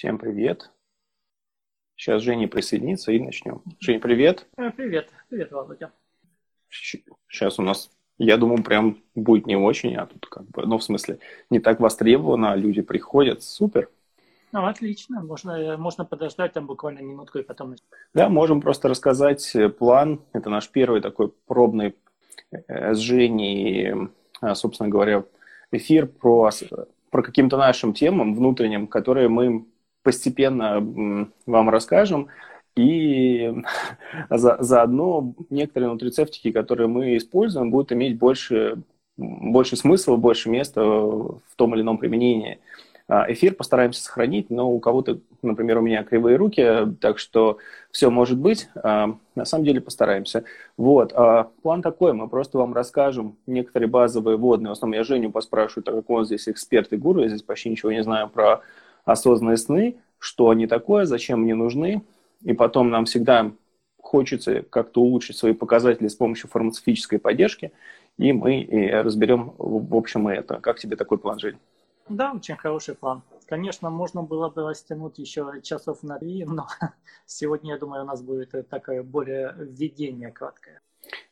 Всем привет. Сейчас Женя присоединится и начнем. Женя, привет. Э, привет. Привет, Володя. Сейчас у нас, я думаю, прям будет не очень, а тут как бы, ну, в смысле, не так востребовано, а люди приходят. Супер. Ну, отлично. Можно, э, можно подождать там буквально минутку и потом... Да, можем просто рассказать э, план. Это наш первый такой пробный с Женей, собственно говоря, эфир про, про каким-то нашим темам внутренним, которые мы постепенно вам расскажем. И за, заодно некоторые нутрицептики, которые мы используем, будут иметь больше, больше смысла, больше места в том или ином применении. А, эфир постараемся сохранить, но у кого-то, например, у меня кривые руки, так что все может быть. А, на самом деле постараемся. Вот. А, план такой, мы просто вам расскажем некоторые базовые водные. В основном я Женю поспрашиваю, так как он здесь эксперт и гуру, я здесь почти ничего не знаю про осознанные сны, что они такое, зачем они нужны, и потом нам всегда хочется как-то улучшить свои показатели с помощью фармацевтической поддержки, и мы разберем, в общем, это. Как тебе такой план, Жень? Да, очень хороший план. Конечно, можно было бы растянуть еще часов на три, но сегодня, я думаю, у нас будет такое более введение краткое.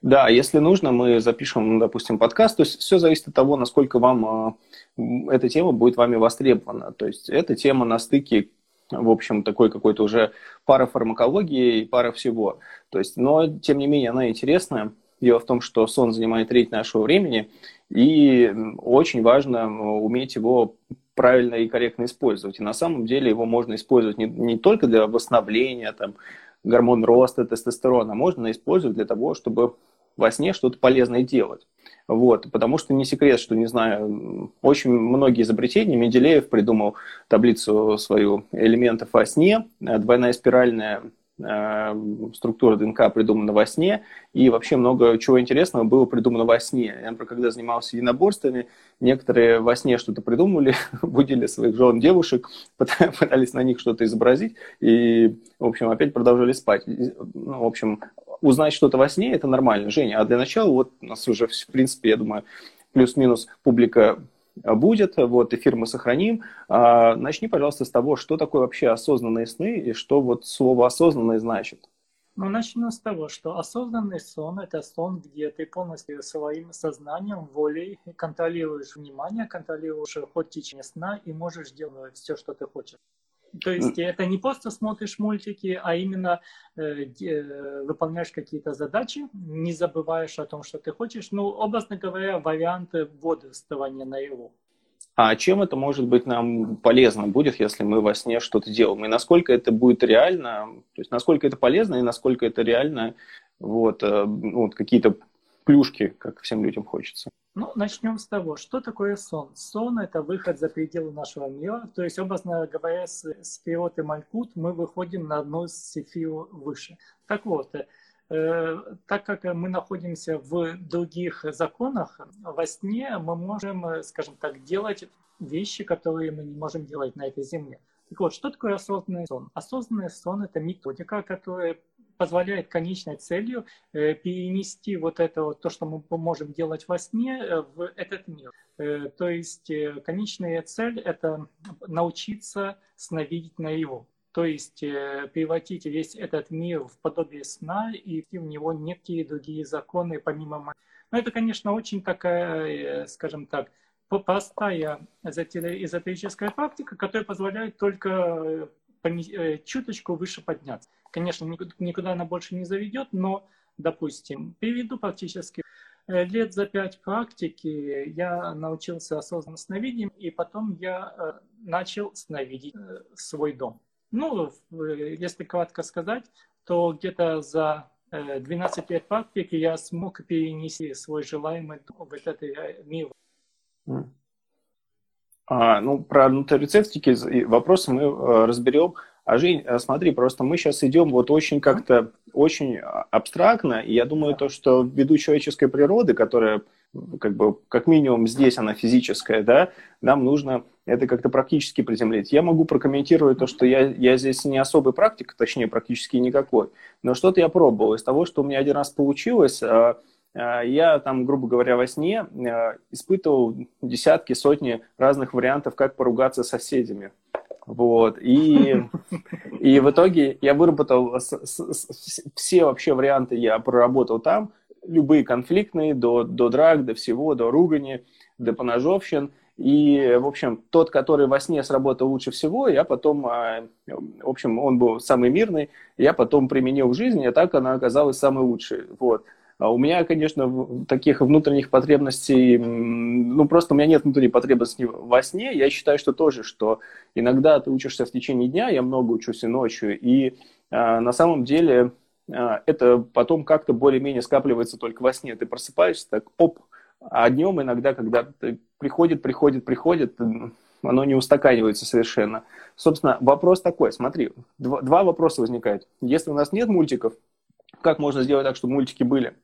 Да, если нужно, мы запишем, допустим, подкаст. То есть все зависит от того, насколько вам э, эта тема будет вами востребована. То есть эта тема на стыке, в общем, такой какой-то уже пара фармакологии и пара всего. То есть, но, тем не менее, она интересная. Дело в том, что сон занимает треть нашего времени, и очень важно уметь его правильно и корректно использовать. И на самом деле его можно использовать не, не только для восстановления, там, гормон роста, тестостерона, можно использовать для того, чтобы во сне что-то полезное делать. Вот, потому что не секрет, что, не знаю, очень многие изобретения, Менделеев придумал таблицу свою элементов во сне, двойная спиральная Э, структура ДНК придумана во сне, и вообще много чего интересного было придумано во сне. Я, например, когда занимался единоборствами, некоторые во сне что-то придумали, будили своих жен, девушек, пытались на них что-то изобразить, и, в общем, опять продолжали спать. Ну, в общем, узнать что-то во сне – это нормально. Женя, а для начала вот у нас уже, в принципе, я думаю, плюс-минус публика будет, вот, эфир мы сохраним. А, начни, пожалуйста, с того, что такое вообще осознанные сны и что вот слово «осознанный» значит. Ну, начну с того, что осознанный сон – это сон, где ты полностью своим сознанием, волей контролируешь внимание, контролируешь ход течения сна и можешь делать все, что ты хочешь. То есть это не просто смотришь мультики, а именно э, э, выполняешь какие-то задачи, не забываешь о том, что ты хочешь. Ну, образно говоря, варианты бодрствования наяву. А чем это может быть нам полезно будет, если мы во сне что-то делаем? И насколько это будет реально, то есть насколько это полезно и насколько это реально, вот, э, вот какие-то плюшки, как всем людям хочется. Ну, начнем с того, что такое сон. Сон – это выход за пределы нашего мира. То есть, образно говоря, с сферот и малькут мы выходим на одну сефиру выше. Так вот, э, так как мы находимся в других законах, во сне мы можем, скажем так, делать вещи, которые мы не можем делать на этой земле. Так вот, что такое осознанный сон? Осознанный сон – это методика, которая позволяет конечной целью э, перенести вот это вот, то, что мы можем делать во сне, э, в этот мир. Э, то есть конечная цель – это научиться сновидеть на его. То есть превратить весь этот мир в подобие сна и в него некие другие законы помимо... Но это, конечно, очень такая, скажем так, простая эзотерическая практика, которая позволяет только чуточку выше подняться. Конечно, никуда она больше не заведет, но, допустим, приведу практически э, лет за пять практики я научился осознанно сновидениям, и потом я э, начал сновидеть э, свой дом. Ну, если кратко сказать, то где-то за 12 лет практики я смог перенести свой желаемый дом в этот мир. А, ну, про нутрицептики вопросы мы разберем а Жень, э, смотри, просто мы сейчас идем вот очень как-то, очень абстрактно, и я думаю, то, что ввиду человеческой природы, которая как бы, как минимум здесь она физическая, да, нам нужно это как-то практически приземлить. Я могу прокомментировать то, что я, я здесь не особый практик, точнее, практически никакой, но что-то я пробовал. Из того, что у меня один раз получилось, э, э, я там, грубо говоря, во сне испытывал десятки, сотни разных вариантов, как поругаться с соседями. Вот. И, и в итоге я выработал с, с, с, все вообще варианты, я проработал там, любые конфликтные, до, до драк, до всего, до ругани, до поножовщин. И, в общем, тот, который во сне сработал лучше всего, я потом, а, в общем, он был самый мирный, я потом применил в жизни, и так она оказалась самой лучшей. Вот. А у меня, конечно, таких внутренних потребностей, ну, просто у меня нет внутренней потребности во сне. Я считаю, что тоже, что иногда ты учишься в течение дня, я много учусь и ночью, и а, на самом деле а, это потом как-то более-менее скапливается только во сне. Ты просыпаешься, так, оп, а днем иногда, когда ты приходит, приходит, приходит, оно не устаканивается совершенно. Собственно, вопрос такой, смотри, два, два вопроса возникают. Если у нас нет мультиков, как можно сделать так, чтобы мультики были?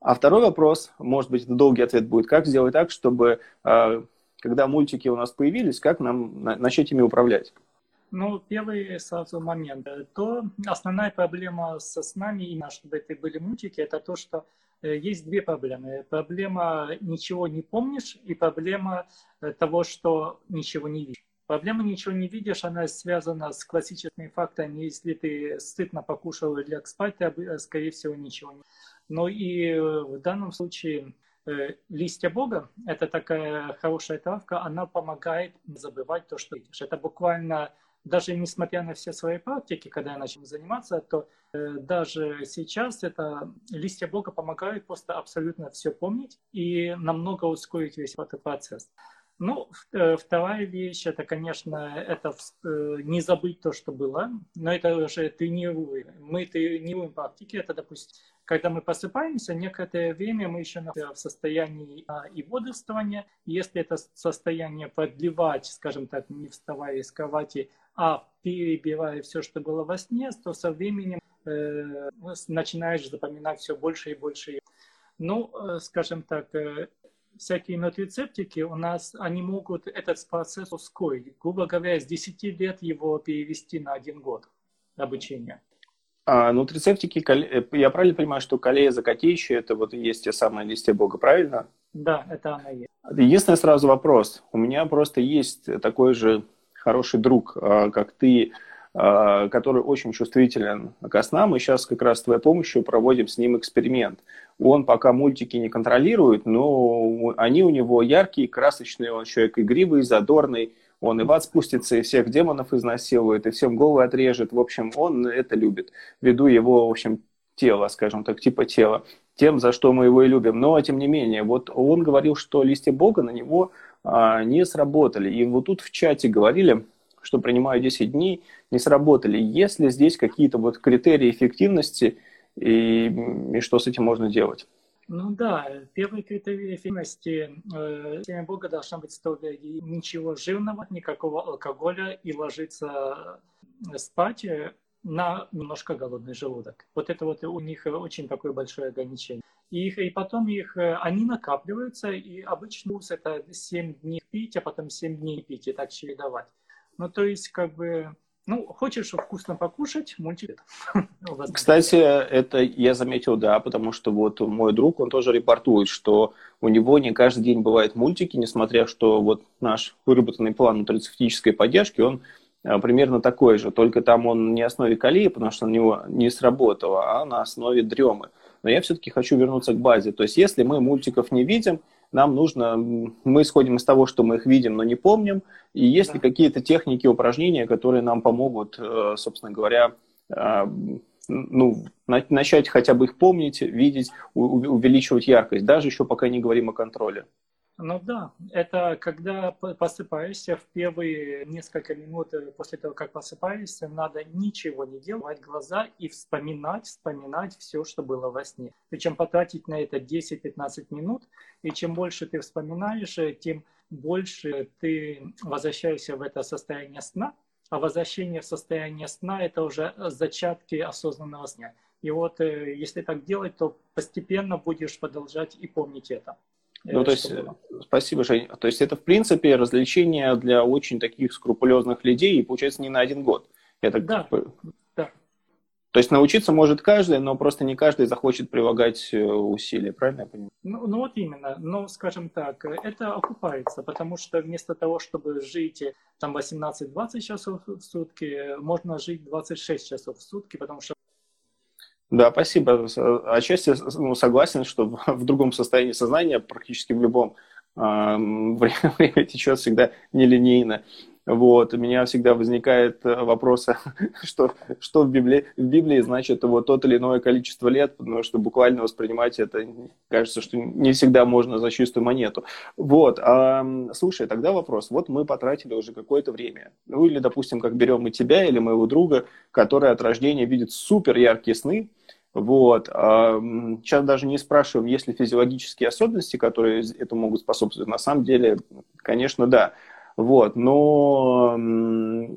А второй вопрос, может быть, это долгий ответ будет, как сделать так, чтобы, а, когда мультики у нас появились, как нам начать ими управлять? Ну, первый сразу момент. То основная проблема со снами, именно чтобы это были мультики, это то, что э, есть две проблемы. Проблема ничего не помнишь и проблема э, того, что ничего не видишь. Проблема ничего не видишь, она связана с классическими фактами. Если ты стыдно покушал и спать, ты, э, скорее всего, ничего не Но и э, в данном случае э, листья Бога – это такая хорошая травка, она помогает забывать то, что видишь. Это буквально, даже несмотря на все свои практики, когда я начал заниматься, то даже сейчас это листья Бога помогают просто абсолютно все помнить и намного ускорить весь этот процесс. Ну, э, вторая вещь, это, конечно, это э, не забыть то, что было, но это уже тренируем. Мы тренируем практики, это, допустим, когда мы просыпаемся, некоторое время мы еще в состоянии а, и бодрствования. Если это состояние продлевать, скажем так, не вставая из кровати, а перебирая все, что было во сне, то со временем э, начинаешь запоминать все больше и больше. Ну, э, скажем так, всякие нутрицептики у нас, они могут этот процесс ускорить. Грубо говоря, с 10 лет его перевести на один год обучения. А нутрицептики, э, я правильно понимаю, что калея закатища, это вот есть те самые листья Бога, правильно? Да, это она есть. Единственный сразу вопрос. У меня просто есть такой же хороший друг, а, как ты, который очень чувствителен ко снам. Мы сейчас как раз с твоей помощью проводим с ним эксперимент. Он пока мультики не контролирует, но они у него яркие, красочные, он человек игривый, задорный. Он и в ад спустится, и всех демонов изнасилует, и всем головы отрежет. В общем, он это любит. Ввиду его, в общем, тела, скажем так, типа тела. Тем, за что мы его и любим. Но, тем не менее, вот он говорил, что листья Бога на него а, не сработали. И вот тут в чате говорили, что принимаю 10 дней, не сработали. Есть ли здесь какие-то вот критерии эффективности и, и что с этим можно делать? Ну да, первый критерий эффективности э, семя Бога должна быть строго ничего жирного, никакого алкоголя и ложиться э, спать э, на немножко голодный желудок. Вот это вот у них очень такое большое ограничение. И, и потом их, э, они накапливаются, и обычно это 7 дней пить, а потом 7 дней пить, и так чередовать. Ну, то есть, как бы, ну, хочешь вкусно покушать, мультик. Кстати, это я заметил, да, потому что вот мой друг, он тоже репортует, что у него не каждый день бывают мультики, несмотря что вот наш выработанный план нутрицептической поддержки, он а, примерно такой же, только там он не основе калии, потому что на него не сработало, а на основе дремы. Но я все-таки хочу вернуться к базе. То есть, если мы мультиков не видим, нам нужно, мы исходим из того, что мы их видим, но не помним, и есть да. ли какие-то техники, упражнения, которые нам помогут, э, собственно говоря, э, ну, начать хотя бы их помнить, видеть, увеличивать яркость, даже еще пока не говорим о контроле. Ну да, это когда посыпаешься в первые несколько минут э, после того, как посыпаешься, надо ничего не делать, глаза и вспоминать, вспоминать все, что было во сне. Причем потратить на это 10-15 минут, и чем больше ты вспоминаешь, э, тем больше ты возвращаешься в это состояние сна, а возвращение в состояние сна – это уже зачатки осознанного сна. И вот э, если так делать, то постепенно будешь продолжать и помнить это. Ну, то есть, было. спасибо, Жень. То есть, это, в принципе, развлечение для очень таких скрупулезных людей, и, получается, не на один год. Я так... Да, да. То есть научиться может каждый, но просто не каждый захочет прилагать э, усилия, правильно я понимаю? Ну, ну вот именно, но скажем так, это окупается, потому что вместо того, чтобы жить там 18-20 часов в сутки, можно жить 26 часов в сутки, потому что да, спасибо. Отчасти ну, согласен, что в другом состоянии сознания, практически в любом, э, время течет всегда нелинейно. Вот, у меня всегда возникает э, вопрос, что, что в, Библии, в Библии значит вот тот или иное количество лет, потому что буквально воспринимать это, кажется, что не всегда можно за чистую монету. Вот, а, слушай, тогда вопрос. Вот мы потратили уже какое-то время. Ну или, допустим, как берем мы тебя или моего друга, который от рождения видит супер яркие сны, вот. Сейчас даже не спрашиваем, есть ли физиологические особенности, которые это могут способствовать. На самом деле, конечно, да. Вот, но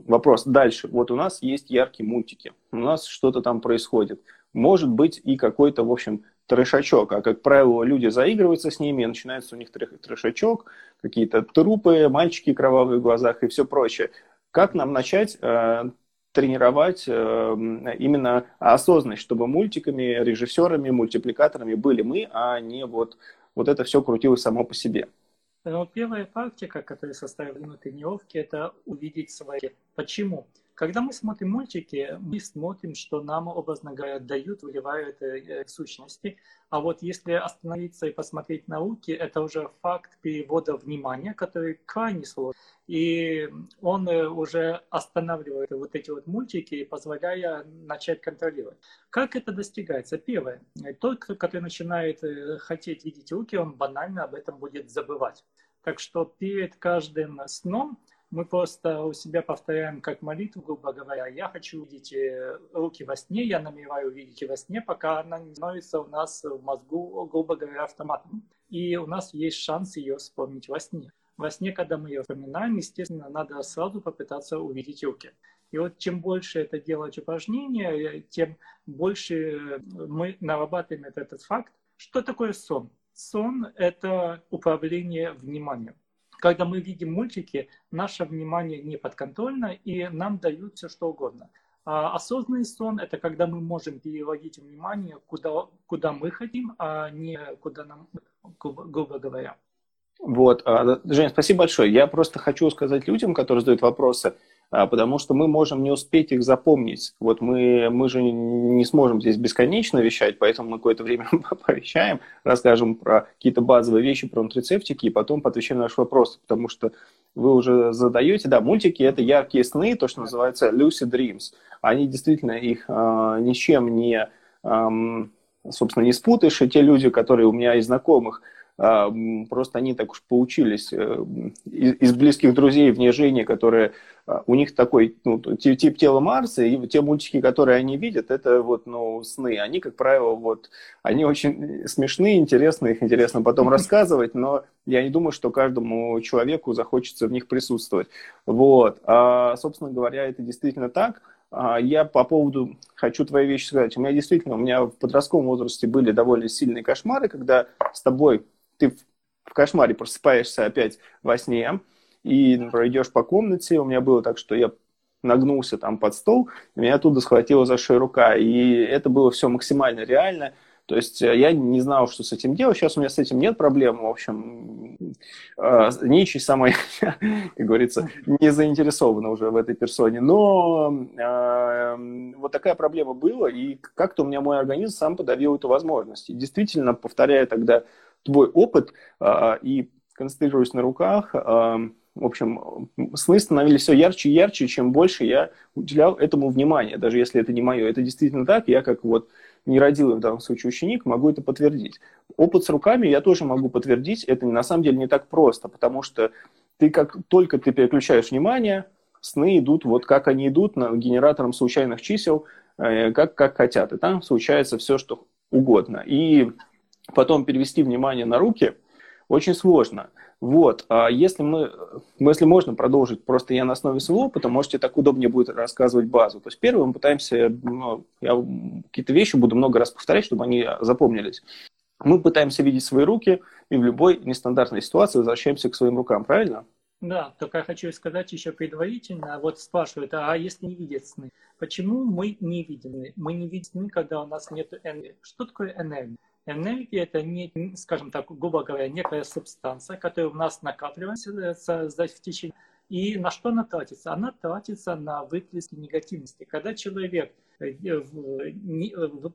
вопрос дальше. Вот у нас есть яркие мультики, у нас что-то там происходит. Может быть и какой-то, в общем, трешачок, а как правило люди заигрываются с ними, начинается у них трешачок, какие-то трупы, мальчики кровавые в глазах и все прочее. Как нам начать э, тренировать э, именно осознанность, чтобы мультиками, режиссерами, мультипликаторами были мы, а не вот, вот это все крутилось само по себе? Но первая практика, которая составила на тренировке, это увидеть свои. Почему? Когда мы смотрим мультики, мы смотрим, что нам, образно говоря, дают, выливают э, сущности. А вот если остановиться и посмотреть науки, это уже факт перевода внимания, который крайне сложный. И он э, уже останавливает вот эти вот мультики, позволяя начать контролировать. Как это достигается? Первое. Тот, который начинает э, хотеть видеть руки, он банально об этом будет забывать. Так что перед каждым сном мы просто у себя повторяем как молитву, грубо говоря. Я хочу увидеть э, руки во сне, я намереваю увидеть во сне, пока она не становится у нас в мозгу, грубо говоря, автоматом. И у нас есть шанс ее вспомнить во сне. Во сне, когда мы ее вспоминаем, естественно, надо сразу попытаться увидеть руки. И вот чем больше это делать упражнения, э, тем больше мы нарабатываем этот факт. Что такое сон? Сон – это управление вниманием. Когда мы видим мультики, наше внимание не подконтрольно, и нам дают все что угодно. А осознанный сон – это когда мы можем переводить внимание, куда, куда мы хотим, а не куда нам, грубо, говоря. Вот, а, Жень, спасибо большое. Я просто хочу сказать людям, которые задают вопросы, потому что мы можем не успеть их запомнить. Вот мы, мы же не сможем здесь бесконечно вещать, поэтому мы какое-то время повещаем, расскажем про какие-то базовые вещи, про нутрицептики, и потом отвечаем на наши вопросы, потому что вы уже задаете, да, мультики – это яркие сны, то, что называется lucid dreams. Они действительно их э, ни с чем не, э, собственно, не спутаешь, и те люди, которые у меня из знакомых – а, просто они так уж поучились э, из близких друзей вне Жени, которые а, у них такой ну, тип тела Марса, и те мультики, которые они видят, это вот, ну, сны. Они, как правило, вот, они очень смешные, интересные, их интересно потом рассказывать, но я не думаю, что каждому человеку захочется в них присутствовать. Вот. А, собственно говоря, это действительно так. А, я по поводу, хочу твои вещи сказать. У меня действительно, у меня в подростковом возрасте были довольно сильные кошмары, когда с тобой ты в кошмаре просыпаешься опять во сне и пройдешь по комнате. У меня было так, что я нагнулся там под стол, меня оттуда схватила за шею рука. И это было все максимально реально. То есть э, я не знал, что с этим делать. Сейчас у меня с этим нет проблем. В общем, э, ничей самая, как говорится, не заинтересована уже в этой персоне. Но э, вот такая проблема была, и как-то у меня мой организм сам подавил эту возможность. И действительно, повторяя тогда твой опыт э, и концентрируясь на руках, э, в общем, сны становились все ярче и ярче, чем больше я уделял этому внимания, даже если это не мое. Это действительно так, я как вот не родил в данном случае ученик, могу это подтвердить. Опыт с руками я тоже могу подтвердить, это на самом деле не так просто, потому что ты как только ты переключаешь внимание, сны идут вот как они идут на генератором случайных чисел, э, как, как хотят, и там случается все, что угодно. И потом перевести внимание на руки очень сложно. Вот, а если мы, если можно продолжить, просто я на основе своего опыта, можете так удобнее будет рассказывать базу. То есть первое мы пытаемся, ну, я какие-то вещи буду много раз повторять, чтобы они запомнились. Мы пытаемся видеть свои руки и в любой нестандартной ситуации возвращаемся к своим рукам, правильно? Да, только я хочу сказать еще предварительно, вот спрашивают, а если не видят сны? Почему мы не видим? Мы не видим сны, когда у нас нет энергии. Что такое энергия? Энергия – это, не, скажем так, грубо говоря, некая субстанция, которая у нас накапливается в течение и на что она тратится? Она тратится на выплески негативности. Когда человек э, э,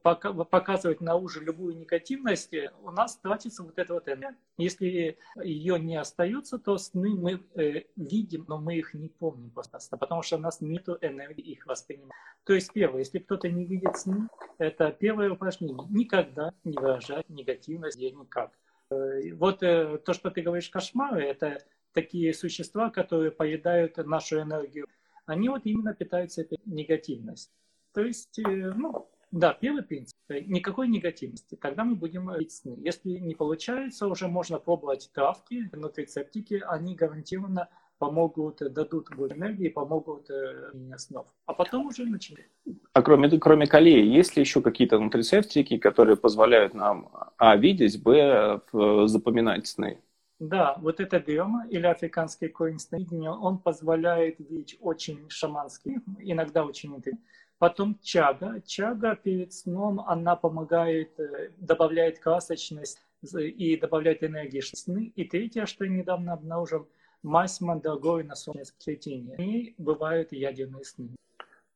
показывает наружу любую негативность, у нас тратится вот эта вот энергия. Если ее не остается, то сны мы э, видим, но мы их не помним просто, потому что у нас нет энергии их воспринимать. То есть первое, если кто-то не видит сны, это первое упражнение. Никогда не выражать негативность никак. Вот то, что ты говоришь, кошмары, это такие существа, которые поедают нашу энергию, они вот именно питаются этой негативностью. То есть, э, ну, да, первый принцип. Никакой негативности. Тогда мы будем пить сны. Если не получается, уже можно пробовать травки, нутрицептики. Они гарантированно помогут, дадут больше энергии, помогут э, снов. А потом уже начинать. А кроме, кроме колеи, есть ли еще какие-то нутрицептики, которые позволяют нам, а, видеть, б, запоминать сны? Да, вот это дрема или африканский корень сновидения, он позволяет видеть очень шаманский, иногда очень интересно. Потом чага. Чага перед сном, она помогает, э, добавляет красочность и добавляет энергии сны. И третье, что я недавно обнаружил, мазь мандрагоры на солнечное сплетение. И бывают ядерные сны.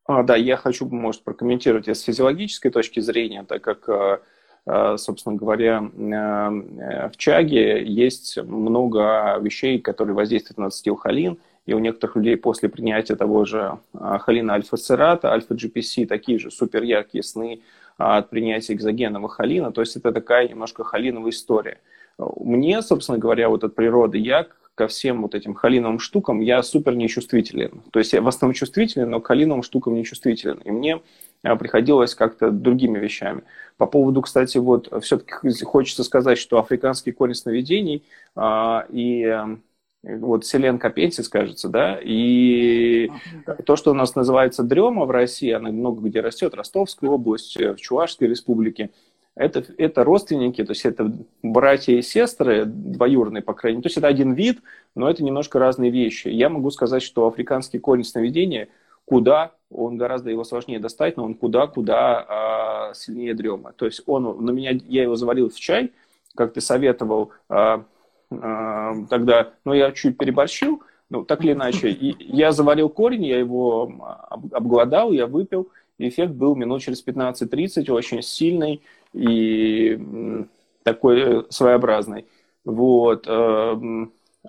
А, да, я хочу, может, прокомментировать с физиологической точки зрения, так как Э, собственно говоря, э, в чаге есть много вещей, которые воздействуют на ацетилхолин, и у некоторых людей после принятия того же э, холина альфа-церата, альфа-GPC, такие же супер яркие сны от принятия экзогенного холина, то есть это такая немножко холиновая история. Мне, собственно говоря, вот от природы, я ко всем вот этим холиновым штукам, я супер нечувствителен. То есть я в основном чувствителен, но к холиновым штукам нечувствителен. И мне приходилось как-то другими вещами. По поводу, кстати, вот все-таки хочется сказать, что африканский корень сновидений а, и вот Селен Капенсис, кажется, да, и то, что у нас называется дрема в России, она много где растет, Ростовская область, в Чувашской республике, это, это родственники, то есть это братья и сестры, двоюродные, по крайней мере. То есть это один вид, но это немножко разные вещи. Я могу сказать, что африканский корень сновидения – куда, он гораздо его сложнее достать, но он куда-куда а, сильнее дрема. То есть он на меня, я его заварил в чай, как ты советовал а, а, тогда, но я чуть переборщил, ну, так или иначе. И я заварил корень, я его обгладал, я выпил, эффект был минут через 15-30, очень сильный и такой э, своеобразный. Вот. Э,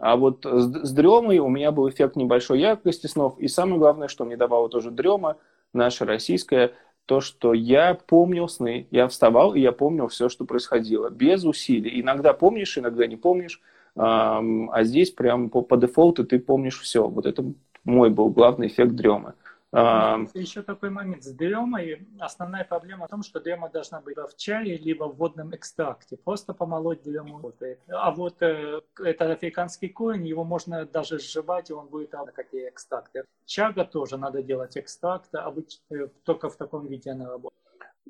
а вот с, дремой у меня был эффект небольшой яркости снов. И самое главное, что мне давало тоже дрема, наша российская, то, что я помнил сны. Я вставал, и я помнил все, что происходило. Без усилий. Иногда помнишь, иногда не помнишь. А здесь прям по, по дефолту ты помнишь все. Вот это мой был главный эффект дремы. А... Еще такой момент. С дремой основная проблема в том, что дрема должна быть в чае, либо в водном экстракте. Просто помолоть дрему. А вот э, это африканский корень, его можно даже сживать, и он будет а, как и экстракт. Чага тоже надо делать экстракт, обычно э, только в таком виде она работает.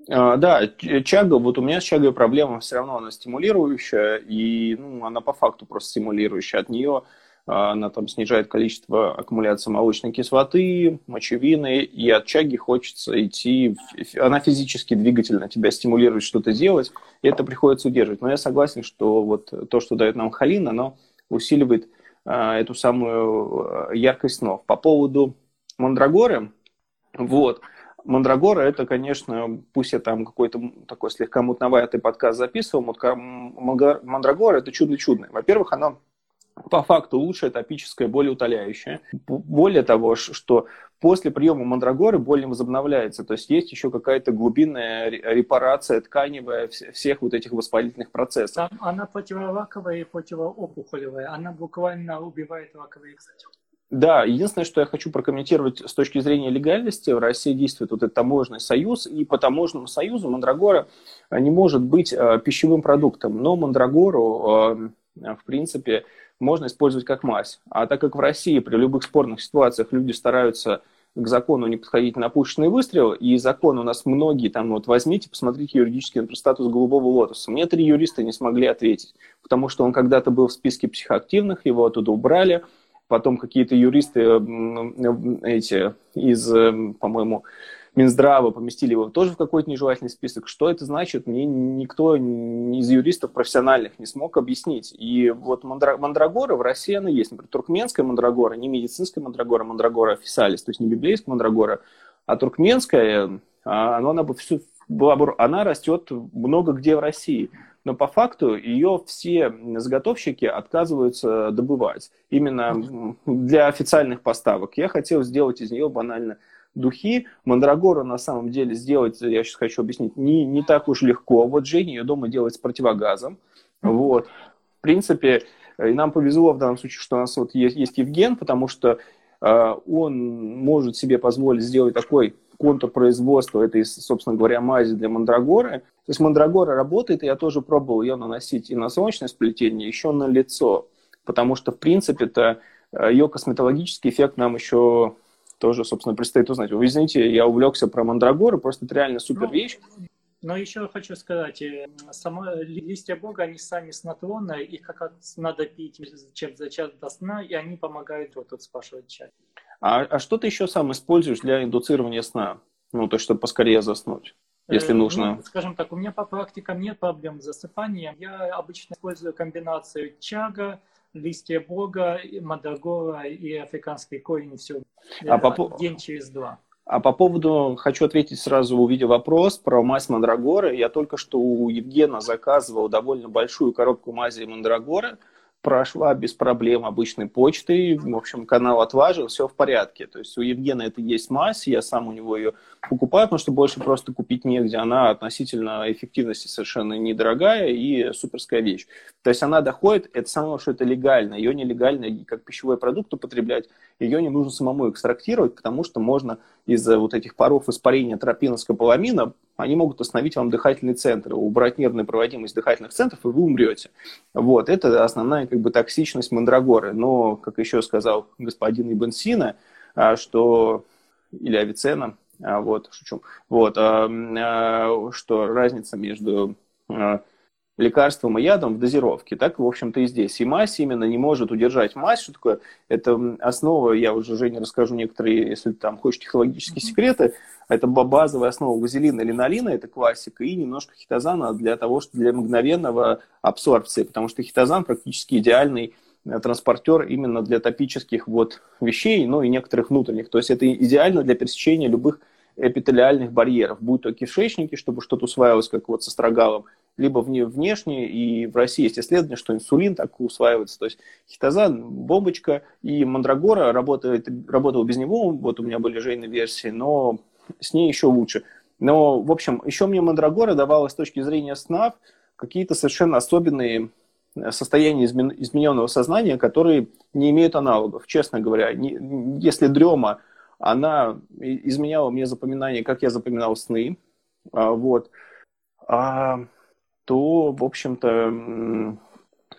А, да, чага, вот у меня с чагой проблема, все равно она стимулирующая, и ну, она по факту просто стимулирующая. От нее а, она там снижает количество аккумуляции молочной кислоты, мочевины, и от чаги хочется идти, она физически двигательно тебя стимулирует что-то делать, и это приходится удерживать. Но я согласен, что вот то, что дает нам холин, оно усиливает а, эту самую а, яркость снов. По поводу мандрагоры, вот, Мандрагора это, конечно, пусть я там какой-то такой слегка мутноватый подкаст записывал, Мандрагора это чудо-чудное. Во-первых, оно по факту лучшее топическое, более утоляющее. Более того, что после приема мандрагоры боль не возобновляется. То есть есть еще какая-то глубинная репарация тканевая всех вот этих воспалительных процессов. Она противораковая и противоопухолевая. Она буквально убивает раковые кстати. Да, единственное, что я хочу прокомментировать с точки зрения легальности, в России действует вот этот таможенный союз, и по таможенному союзу мандрагора не может быть э, пищевым продуктом, но мандрагору, э, в принципе, можно использовать как мазь. А так как в России при любых спорных ситуациях люди стараются к закону не подходить на пушечный выстрел, и закон у нас многие, там вот возьмите, посмотрите юридический статус голубого лотоса. Мне три юриста не смогли ответить, потому что он когда-то был в списке психоактивных, его оттуда убрали, потом какие-то юристы эти из, по-моему, Минздрава поместили его тоже в какой-то нежелательный список. Что это значит, мне никто из юристов профессиональных не смог объяснить. И вот мандрагора в России она есть. Например, туркменская мандрагора, не медицинская мандрагора, мандрагора официалис, то есть не библейская мандрагора, а туркменская, а, она, она, она растет много где в России. Но по факту ее все заготовщики отказываются добывать. Именно для официальных поставок. Я хотел сделать из нее банально духи. Мандрагору на самом деле сделать, я сейчас хочу объяснить, не, не так уж легко. Вот Женя ее дома делает с противогазом. Вот. В принципе, и нам повезло в данном случае, что у нас вот есть, есть Евген, потому что э, он может себе позволить сделать такой контур производства этой, собственно говоря, мази для мандрагоры. То есть мандрагора работает, и я тоже пробовал ее наносить и на солнечное сплетение, еще на лицо, потому что, в принципе-то, э, ее косметологический эффект нам еще тоже, собственно, предстоит узнать. Вы извините, я увлекся про мандрагоры, просто это реально супер ну, вещь. Но еще хочу сказать, э, само, листья бога, они сами снотворные, их как раз надо пить чем за час до сна, и они помогают вот тут спрашивать чай. А, а что ты еще сам используешь для индуцирования сна? Ну, то есть, чтобы поскорее заснуть, если э, нужно. Ну, скажем так, у меня по практикам нет проблем с засыпанием. Я обычно использую комбинацию чага, листья бога, мандрагора и африканский корень, все а по... день через два. А по поводу, хочу ответить сразу, увидев вопрос про мазь мандрагоры. Я только что у Евгена заказывал довольно большую коробку мази мандрагоры прошла без проблем обычной почтой, в общем, канал отважил, все в порядке. То есть у Евгена это есть мазь, я сам у него ее покупаю, потому что больше просто купить негде. Она относительно эффективности совершенно недорогая и суперская вещь. То есть она доходит, это самое, что это легально. Ее нелегально как пищевой продукт употреблять, ее не нужно самому экстрактировать, потому что можно из-за вот этих паров испарения тропина скополамина они могут остановить вам дыхательные центры, убрать нервную проводимость дыхательных центров, и вы умрете. Вот, это основная как бы токсичность мандрагоры. Но, как еще сказал господин Ибн Сина, а, что, или Авицена, а, вот, шучу, вот, а, что разница между лекарством и ядом в дозировке. Так, в общем-то, и здесь. И мазь именно не может удержать мазь. Что такое? Это основа, я уже, Жене, расскажу некоторые, если там хочешь технологические секреты, это базовая основа вазелина, линолина, это классика, и немножко хитозана для того, что для мгновенного абсорбции, потому что хитозан практически идеальный э, транспортер именно для топических вот вещей, ну и некоторых внутренних. То есть это идеально для пересечения любых эпителиальных барьеров, будь то кишечники, чтобы что-то усваивалось, как вот со строгалом, либо вне, внешне, и в России есть исследование, что инсулин так усваивается. То есть хитозан, бомбочка и мандрагора работает, работал без него, вот у меня были жейные версии, но с ней еще лучше. Но, в общем, еще мне мандрагора давала с точки зрения снав какие-то совершенно особенные э, состояния измененного сознания, которые не имеют аналогов. Честно говоря, не, если дрема, она изменяла мне запоминание, как я запоминал сны, а, вот, а, то, в общем-то,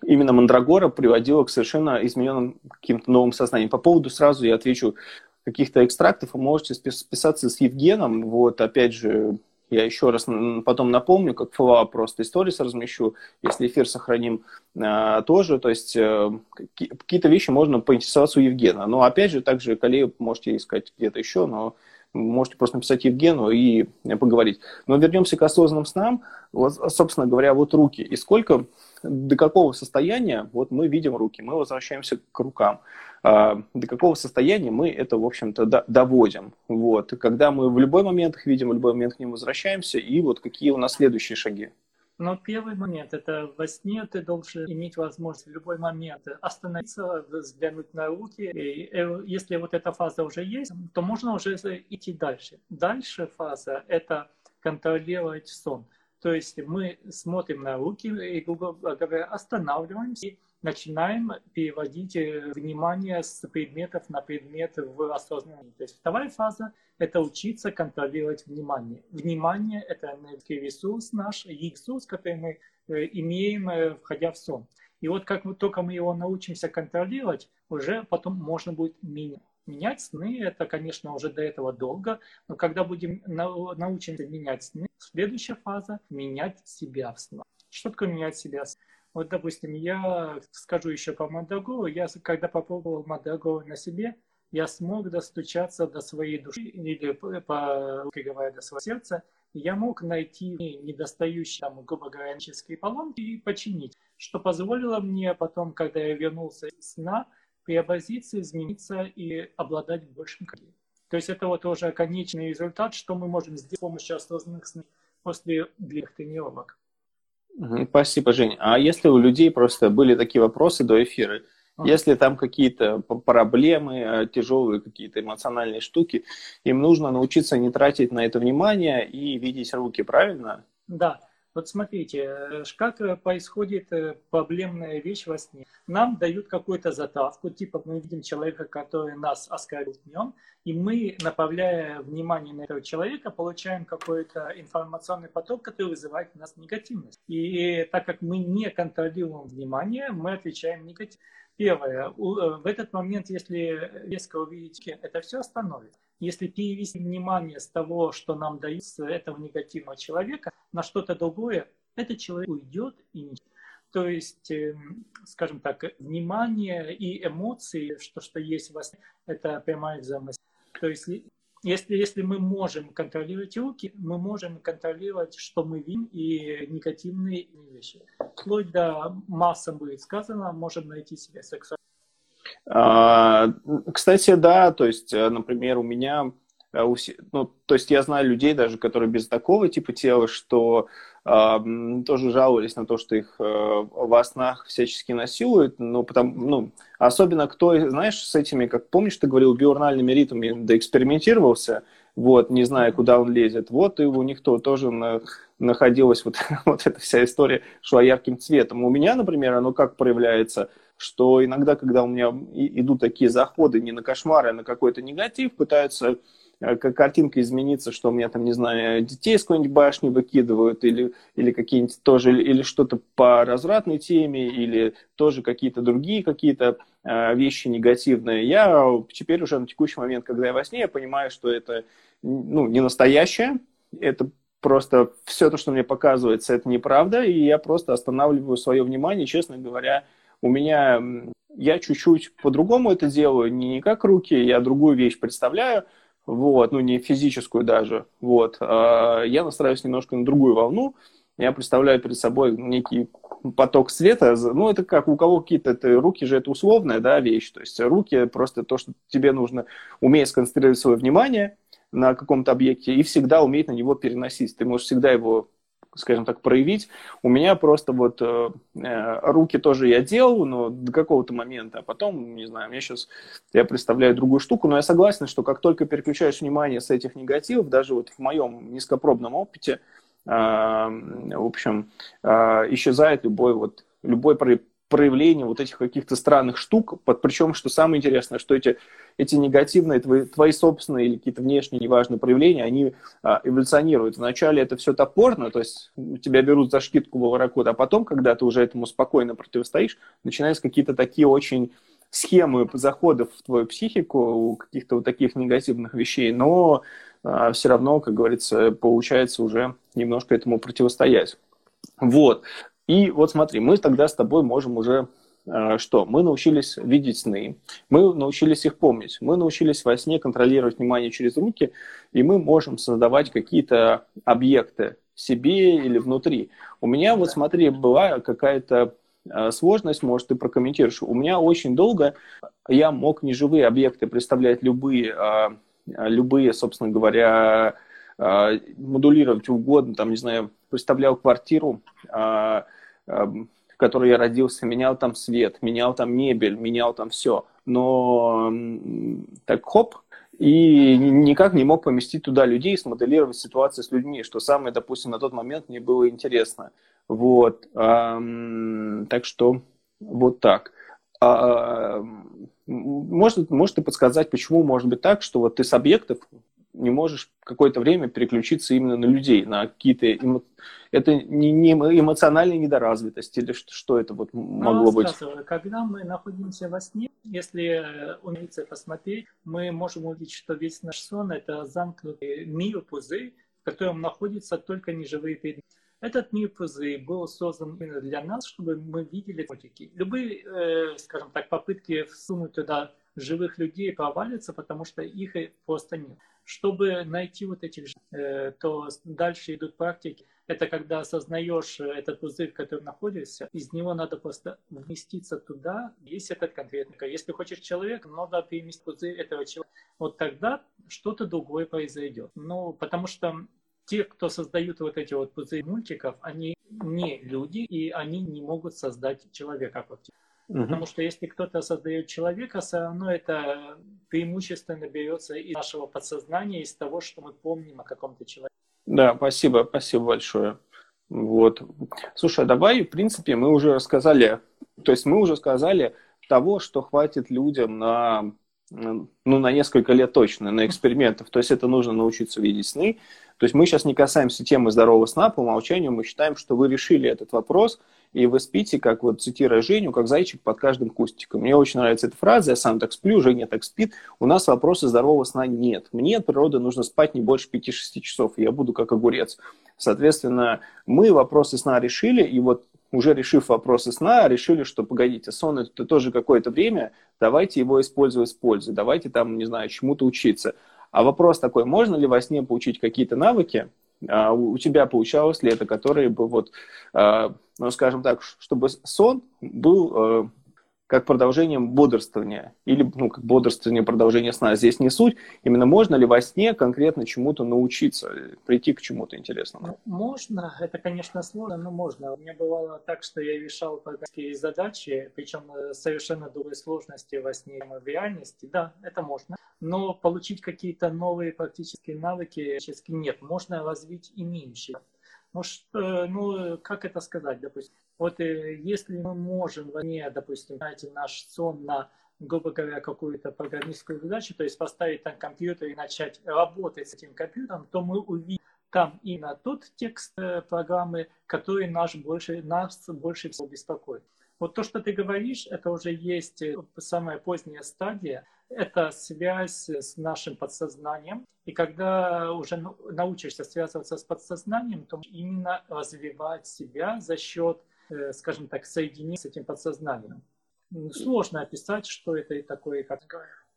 именно Мандрагора приводила к совершенно измененным каким-то новым сознаниям. По поводу сразу я отвечу каких-то экстрактов, вы можете списаться с Евгеном. Вот, опять же, я еще раз потом напомню, как фола просто историс размещу, если эфир сохраним а, тоже. То есть а, какие-то вещи можно поинтересоваться у Евгена. Но опять же, также коллеги можете искать где-то еще, но можете просто написать Евгену и поговорить. Но вернемся к осознанным снам. Вот, собственно говоря, вот руки. И сколько, до какого состояния вот мы видим руки? Мы возвращаемся к рукам. А, до какого состояния мы это, в общем-то, доводим. Вот. когда мы в любой момент их видим, в любой момент к ним возвращаемся, и вот какие у нас следующие шаги. Но первый момент – это во сне ты должен иметь возможность в любой момент остановиться, взглянуть на руки. И э, если вот эта фаза уже есть, то можно уже идти дальше. Дальше фаза – это контролировать сон. То есть мы смотрим на руки и, грубо говоря, останавливаемся начинаем переводить э, внимание с предметов на предметы в осознанность. То есть вторая фаза – это учиться контролировать внимание. Внимание – это энергетический ресурс наш, ресурс, который мы э, имеем, э, входя в сон. И вот как мы, только мы его научимся контролировать, уже потом можно будет менять. Менять сны, это, конечно, уже до этого долго, но когда будем научимся менять сны, следующая фаза – менять себя в снах. Что такое менять себя? Вот, допустим, я скажу еще по Мандагору. Я, когда попробовал Мандагору на себе, я смог достучаться до своей души, или, по говоря, до своего сердца, я мог найти недостающие, там, грубо говоря, поломки и починить, что позволило мне потом, когда я вернулся с сна, преобразиться, измениться и обладать большим количеством. То есть это вот уже конечный результат, что мы можем сделать с помощью осознанных сны после длинных тренировок. Спасибо, Жень. А если у людей просто были такие вопросы до эфира, если там какие-то проблемы, э, тяжелые какие-то эмоциональные штуки, им нужно научиться не тратить на это внимание и видеть руки, правильно? Да. Вот смотрите, э, как э, происходит проблемная вещь во сне. Нам дают какую-то затравку, типа мы видим человека, который нас оскорбил днем, и мы, направляя внимание на этого человека, получаем какой-то информационный поток, который вызывает в нас негативность. И так как мы не контролируем внимание, мы отвечаем негативно. Первое, э, в этот момент, если резко увидите, это все остановит. Если перевести внимание с того, что нам дают с этого негативного человека, на что-то другое, этот человек уйдет и не то есть, эм, скажем так, внимание и эмоции, что, что есть у вас, это прямая взаимосвязь. То есть если, если мы можем контролировать руки, мы можем контролировать, что мы видим, и негативные вещи. Вплоть до масса будет сказано, можем найти себе сексуальность. А, кстати, да, то есть, э, например, у меня, э, ну, то есть я знаю людей даже, которые без такого типа тела, что тоже жаловались на то, что их э, во снах всячески насилуют, но потому, ну, особенно кто, знаешь, с этими, как помнишь, ты говорил, биурнальными ритмами доэкспериментировался, вот, не зная, куда он лезет, вот, и у них то, тоже на, находилась вот, вот эта вся история, шла ярким цветом. У меня, например, оно как проявляется, что иногда, когда у меня идут такие заходы не на кошмары, а на какой-то негатив, пытаются Э, картинка изменится, что у меня там, не знаю, детей с какой-нибудь башни выкидывают, или, или какие-нибудь тоже, или что-то по развратной теме, или тоже какие-то другие какие-то э, вещи негативные. Я теперь уже на текущий момент, когда я во сне, я понимаю, что это ну, не настоящее, это просто все то, что мне показывается, это неправда, и я просто останавливаю свое внимание, честно говоря, у меня я чуть-чуть по-другому это делаю, не как руки, я другую вещь представляю, вот, ну не физическую даже, вот, а я настраиваюсь немножко на другую волну, я представляю перед собой некий поток света, ну это как у кого какие-то это, руки же это условная да, вещь, то есть руки просто то, что тебе нужно уметь сконцентрировать свое внимание на каком-то объекте и всегда уметь на него переносить, ты можешь всегда его скажем так, проявить. У меня просто вот э, э, руки тоже я делал, но до какого-то момента, а потом, не знаю, мне сейчас, я представляю другую штуку, но я согласен, что как только переключаешь внимание с этих негативов, даже вот в моем низкопробном опыте, э, в общем, э, исчезает любой вот, любой проявление вот этих каких-то странных штук, причем, что самое интересное, что эти, эти негативные, твои, твои собственные или какие-то внешние неважные проявления, они а, эволюционируют. Вначале это все топорно, то есть тебя берут за шкитку в ворокот, а потом, когда ты уже этому спокойно противостоишь, начинаются какие-то такие очень схемы заходов в твою психику, каких-то вот таких негативных вещей, но а, все равно, как говорится, получается уже немножко этому противостоять. Вот. И вот смотри, мы тогда с тобой можем уже э, что? Мы научились видеть сны, мы научились их помнить, мы научились во сне контролировать внимание через руки, и мы можем создавать какие-то объекты себе или внутри. У меня вот смотри, была какая-то э, сложность, может, ты прокомментируешь. У меня очень долго я мог неживые объекты представлять любые, э, любые, собственно говоря, модулировать угодно, там, не знаю, представлял квартиру, в которой я родился, менял там свет, менял там мебель, менял там все. Но так хоп, и никак не мог поместить туда людей, смоделировать ситуацию с людьми, что самое, допустим, на тот момент мне было интересно. Вот. Так что вот так. А, может, может ты подсказать, почему может быть так, что вот ты с объектов не можешь какое-то время переключиться именно на людей, на какие-то... Эмо... Это не, не эмоциональная недоразвитость или что, что это вот могло быть? Когда мы находимся во сне, если умеется посмотреть, мы можем увидеть, что весь наш сон – это замкнутый мир, пузырь, в котором находятся только неживые предметы. Этот мир-пузырь был создан именно для нас, чтобы мы видели котики. Любые, э, скажем так, попытки всунуть туда живых людей провалятся, потому что их просто нет. Чтобы найти вот этих, э, то дальше идут практики. Это когда осознаешь этот пузырь, в котором находишься, из него надо просто вместиться туда, есть этот конкретный. Если хочешь человека, надо переместить пузырь этого человека. Вот тогда что-то другое произойдет. Ну, потому что те, кто создают вот эти вот пузыри мультиков, они не люди, и они не могут создать человека. Угу. Потому что если кто-то создает человека, все равно это преимущественно берется из нашего подсознания, из того, что мы помним о каком-то человеке. Да, спасибо, спасибо большое. Вот. Слушай, а давай, в принципе, мы уже рассказали, то есть мы уже сказали того, что хватит людям на ну, на несколько лет точно, на экспериментов. То есть это нужно научиться видеть сны. То есть мы сейчас не касаемся темы здорового сна, по умолчанию мы считаем, что вы решили этот вопрос, и вы спите, как вот цитируя Женю, как зайчик под каждым кустиком. Мне очень нравится эта фраза, я сам так сплю, Женя так спит. У нас вопроса здорового сна нет. Мне от природы нужно спать не больше 5-6 часов, и я буду как огурец. Соответственно, мы вопросы сна решили, и вот уже решив вопросы сна, решили, что погодите, сон это тоже какое-то время, давайте его использовать с пользой, давайте там, не знаю, чему-то учиться. А вопрос такой, можно ли во сне получить какие-то навыки, а, у тебя получалось ли это, которые бы вот, а, ну, скажем так, чтобы сон был а, как продолжением бодрствования, или ну, как бодрствование, продолжение сна. Здесь не суть. Именно можно ли во сне конкретно чему-то научиться, прийти к чему-то интересному? Ну, можно. Это, конечно, сложно, но можно. У меня бывало так, что я решал программистские задачи, причем э, совершенно другой сложности во сне и в реальности. Да, это можно. Но получить какие-то новые практические навыки практически нет. Можно развить имеющие. Ну, что, ну, как это сказать, допустим? Вот э, если мы можем мне, допустим, знаете, наш сон на, грубо говоря, какую-то программистскую задачу, то есть поставить там компьютер и начать работать с этим компьютером, то мы увидим там именно тот текст э, программы, который наш больше, нас больше всего беспокоит. Вот то, что ты говоришь, это уже есть э, самая поздняя стадия, это связь с нашим подсознанием. И когда уже научишься связываться с подсознанием, то именно развивать себя за счет скажем так, соединить с этим подсознанием. Сложно описать, что это и такое, как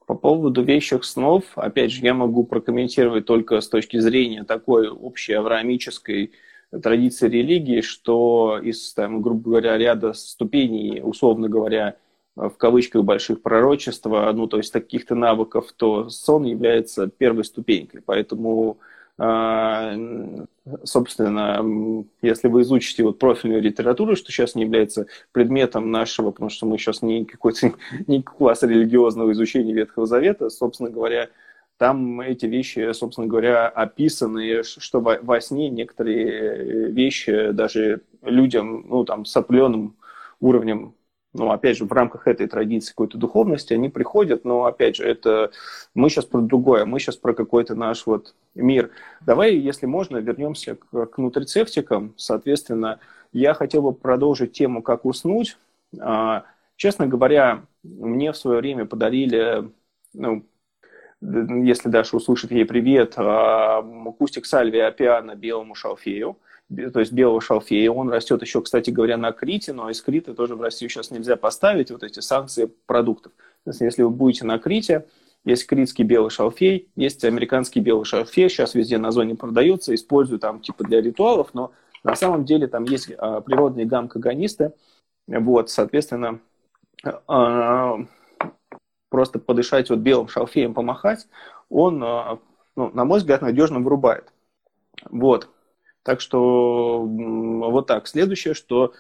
по поводу вещих снов, опять же, я могу прокомментировать только с точки зрения такой общей авраамической традиции религии, что из, там, грубо говоря, ряда ступеней, условно говоря, в кавычках больших пророчества, ну, то есть таких-то навыков, то сон является первой ступенькой. Поэтому собственно, если вы изучите вот профильную литературу, что сейчас не является предметом нашего, потому что мы сейчас не какой-то не класс религиозного изучения Ветхого Завета, собственно говоря, там эти вещи, собственно говоря, описаны, что во, во сне некоторые вещи даже людям, ну, там, с определенным уровнем ну, опять же, в рамках этой традиции какой-то духовности они приходят, но, опять же, это мы сейчас про другое, мы сейчас про какой-то наш вот мир. Давай, если можно, вернемся к, к нутрицептикам. Соответственно, я хотел бы продолжить тему «Как уснуть». А, честно говоря, мне в свое время подарили, ну, если Даша услышит ей привет, а, кустик сальвия опиана белому шалфею – то есть белого шалфея. Он растет еще, кстати говоря, на Крите, но из Крита тоже в Россию сейчас нельзя поставить вот эти санкции продуктов. Если вы будете на Крите, есть критский белый шалфей, есть американский белый шалфей, сейчас везде на зоне продаются, используют там типа для ритуалов, но на самом деле там есть а, природные гамкагонисты, вот, соответственно, а, просто подышать вот белым шалфеем, помахать, он, а, ну, на мой взгляд, надежно вырубает. Вот. Так что вот так. Следующее, что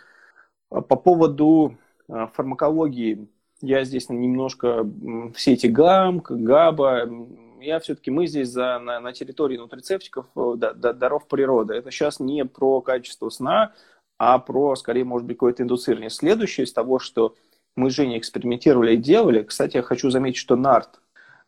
а, по поводу а, фармакологии, я здесь немножко все эти ГАМ, ГАБА, я все-таки, мы здесь за, на, на территории нутрицептиков э, да, да, даров природы. Это сейчас не про качество сна, а про, скорее, может быть, какое-то индуцирование. Следующее из того, что мы с Женей экспериментировали и делали, кстати, я хочу заметить, что НАРТ,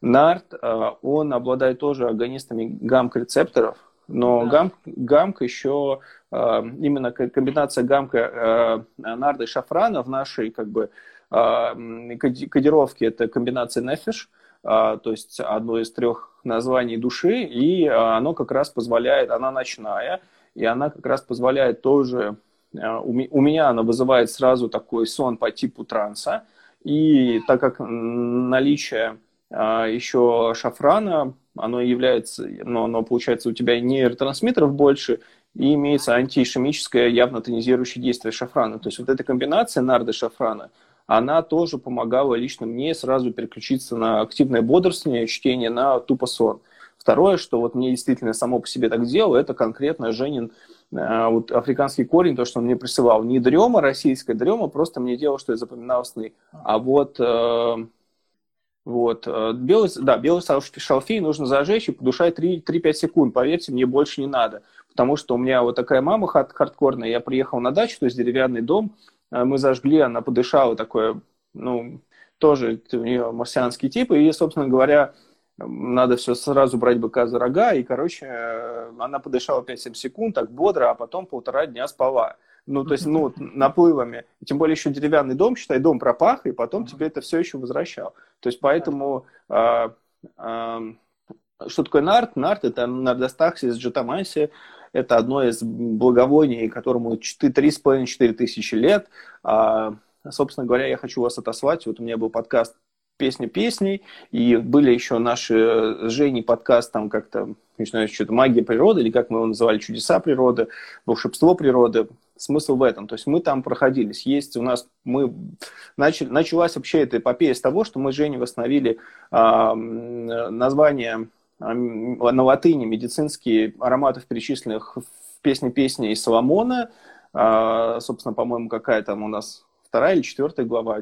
НАРТ, э, он обладает тоже агонистами гамк-рецепторов, но да. гамк, гамк еще, э, именно комбинация гамка, э, нарда и шафрана в нашей как бы э, кодировке это комбинация нефиш, то есть одно из трех названий души, и оно как раз позволяет, она ночная, и она как раз позволяет тоже, у меня она вызывает сразу такой сон по типу транса, и так как наличие еще шафрана, оно является, но оно получается у тебя нейротрансмиттеров больше, и имеется антиишемическое явно тонизирующее действие шафрана. То есть вот эта комбинация нарды шафрана, она тоже помогала лично мне сразу переключиться на активное бодрствование, чтение на тупо сон. Второе, что вот мне действительно само по себе так делало, это конкретно Женин э, вот африканский корень, то, что он мне присылал. Не дрема, российская дрема, просто мне делало, что я запоминал сны. А вот э, вот. Э, белый, да, белый шалфей нужно зажечь и подушать 3-5 секунд. Поверьте, мне больше не надо. Потому что у меня вот такая мама хард хардкорная. Я приехал на дачу, то есть деревянный дом. Э, мы зажгли, она подышала такое, ну, тоже у нее марсианский тип. И, собственно говоря, надо все сразу брать быка за рога. И, короче, э, она подышала 5-7 секунд, так бодро, а потом полтора дня спала. Ну, то есть, ну, наплывами. Тем более еще деревянный дом, считай, дом пропах, и потом тебе это все еще возвращал. То есть, поэтому... Э, э, что такое нарт? Нарт – это нардостаксис джутамаси. Это одно из благовоний, которому 3,5-4 тысячи лет. А, собственно говоря, я хочу вас отослать. Вот у меня был подкаст песня песней, и были еще наши с Женей подкаст, там как-то, не знаю, что-то магия природы, или как мы его называли, чудеса природы, волшебство природы. Смысл в этом. То есть мы там проходились. Есть у нас, мы начали, началась вообще эта эпопея с того, что мы с Женей восстановили э, название э, на латыни медицинские ароматов, перечисленных в песне песни из Соломона. Э, собственно, по-моему, какая там у нас вторая или четвертая глава,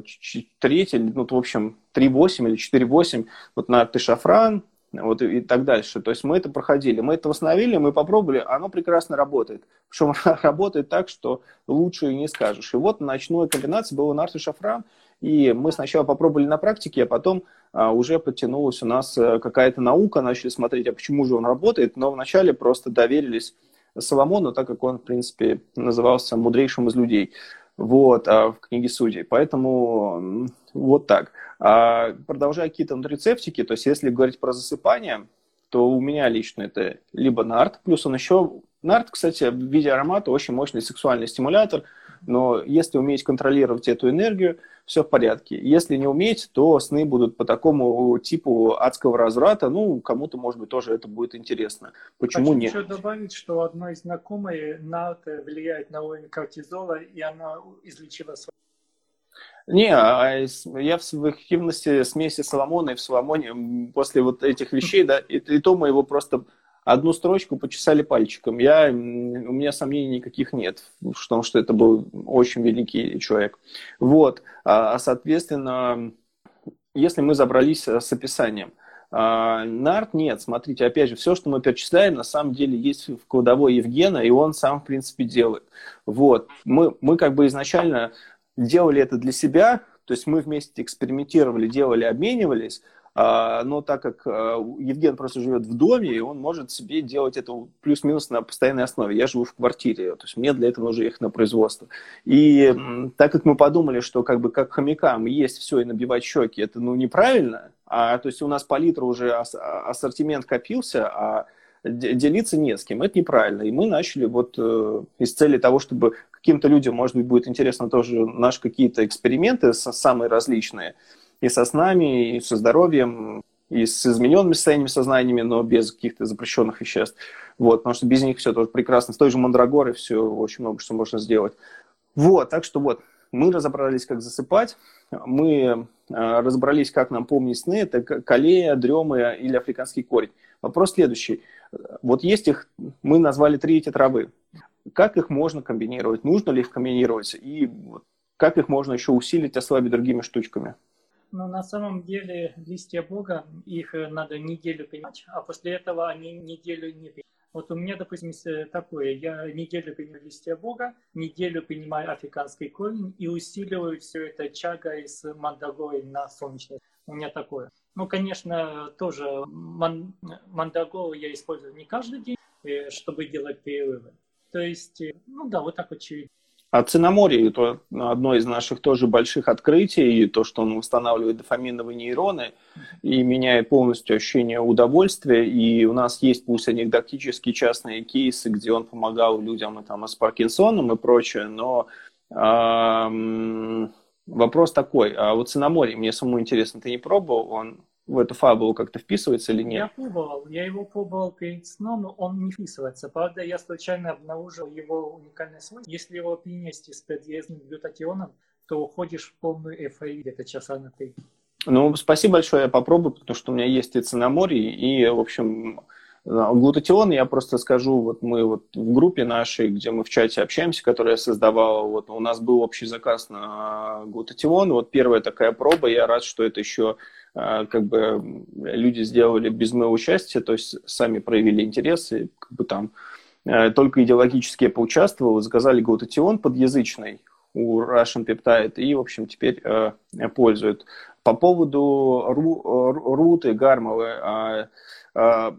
третья, ну, в общем, 3.8 или 4.8, вот на ты шафран, вот и, так дальше. То есть мы это проходили, мы это восстановили, мы попробовали, оно прекрасно работает. Причем работает так, что лучше и не скажешь. И вот ночной комбинации был нарт шафран, и мы сначала попробовали на практике, а потом а, уже подтянулась у нас э, какая-то наука, начали смотреть, а почему же он работает, но вначале просто доверились Соломону, так как он, в принципе, назывался мудрейшим из людей вот, а в книге судей. Поэтому вот так. А продолжая какие-то рецептики, то есть если говорить про засыпание, то у меня лично это либо нарт, плюс он еще... Нарт, кстати, в виде аромата очень мощный сексуальный стимулятор – но если уметь контролировать эту энергию, все в порядке. Если не уметь, то сны будут по такому типу адского разврата. Ну, кому-то, может быть, тоже это будет интересно. Почему Хочу нет? еще добавить, что одной знакомой НАТ влияет на уровень кортизола, и она излечила свою не, а я в эффективности смеси Соломона и в Соломоне после вот этих вещей, да, и, и то мы его просто одну строчку почесали пальчиком. Я, у меня сомнений никаких нет в том, что это был очень великий человек. Вот, а, а соответственно, если мы забрались э, с описанием, а, Нарт нет, смотрите, опять же, все, что мы перечисляем, на самом деле есть в кладовой Евгена, и он сам, в принципе, делает. Вот, мы, мы как бы изначально делали это для себя, то есть мы вместе экспериментировали, делали, обменивались, а, но так как а, Евген просто живет в доме, и он может себе делать это плюс-минус на постоянной основе. Я живу в квартире, то есть мне для этого нужно ехать на производство. И так как мы подумали, что как бы как хомякам есть все и набивать щеки, это ну неправильно, а то есть у нас по литру уже ассортимент копился, а делиться не с кем, это неправильно. И мы начали вот э, из цели того, чтобы каким-то людям, может быть, будет интересно тоже наши какие-то эксперименты самые различные – и со снами, и со здоровьем, и с измененными состояниями сознаниями, но без каких-то запрещенных веществ. Вот, потому что без них все тоже прекрасно. С той же мандрагорой все очень много что можно сделать. Вот, так что вот, мы разобрались, как засыпать, мы э, разобрались, как нам помнить сны, это калея, дремы или африканский корень. Вопрос следующий. Вот есть их, мы назвали три эти травы. Как их можно комбинировать? Нужно ли их комбинировать? И как их можно еще усилить, ослабить другими штучками? Но на самом деле листья Бога, их э, надо неделю понимать, а после этого они неделю не понимают. Вот у меня, допустим, такое, я неделю понимаю листья Бога, неделю понимаю африканский корень и усиливаю все это чагой с мандагой на солнечной. У меня такое. Ну, конечно, тоже ман мандагору я использую не каждый день, э, чтобы делать перерывы. То есть, э, ну да, вот так очевидно. А циноморий – это одно из наших тоже больших открытий, и то, что он восстанавливает дофаминовые нейроны и меняет полностью ощущение удовольствия. И у нас есть, пусть анекдотические частные кейсы, где он помогал людям там, с Паркинсоном и прочее, но эм, вопрос такой, а вот циноморий, мне самому интересно, ты не пробовал, он в эту фабулу как-то вписывается или нет? Я пробовал, я его пробовал перед сном, но он не вписывается. Правда, я случайно обнаружил его уникальное свойство. Если его перенести с подъездным глютатионом, то уходишь в полную эйфорию где-то часа на три. Ну, спасибо большое, я попробую, потому что у меня есть и циноморий, и, в общем, глутатион, я просто скажу, вот мы вот в группе нашей, где мы в чате общаемся, которую я создавал, вот у нас был общий заказ на глутатион, вот первая такая проба, я рад, что это еще как бы люди сделали без моего участия, то есть сами проявили интерес, и как бы там э, только идеологически я поучаствовал, заказали глутатион подъязычный у Russian Peptide и, в общем, теперь э, пользуют. По поводу ру, руты Гармовы, в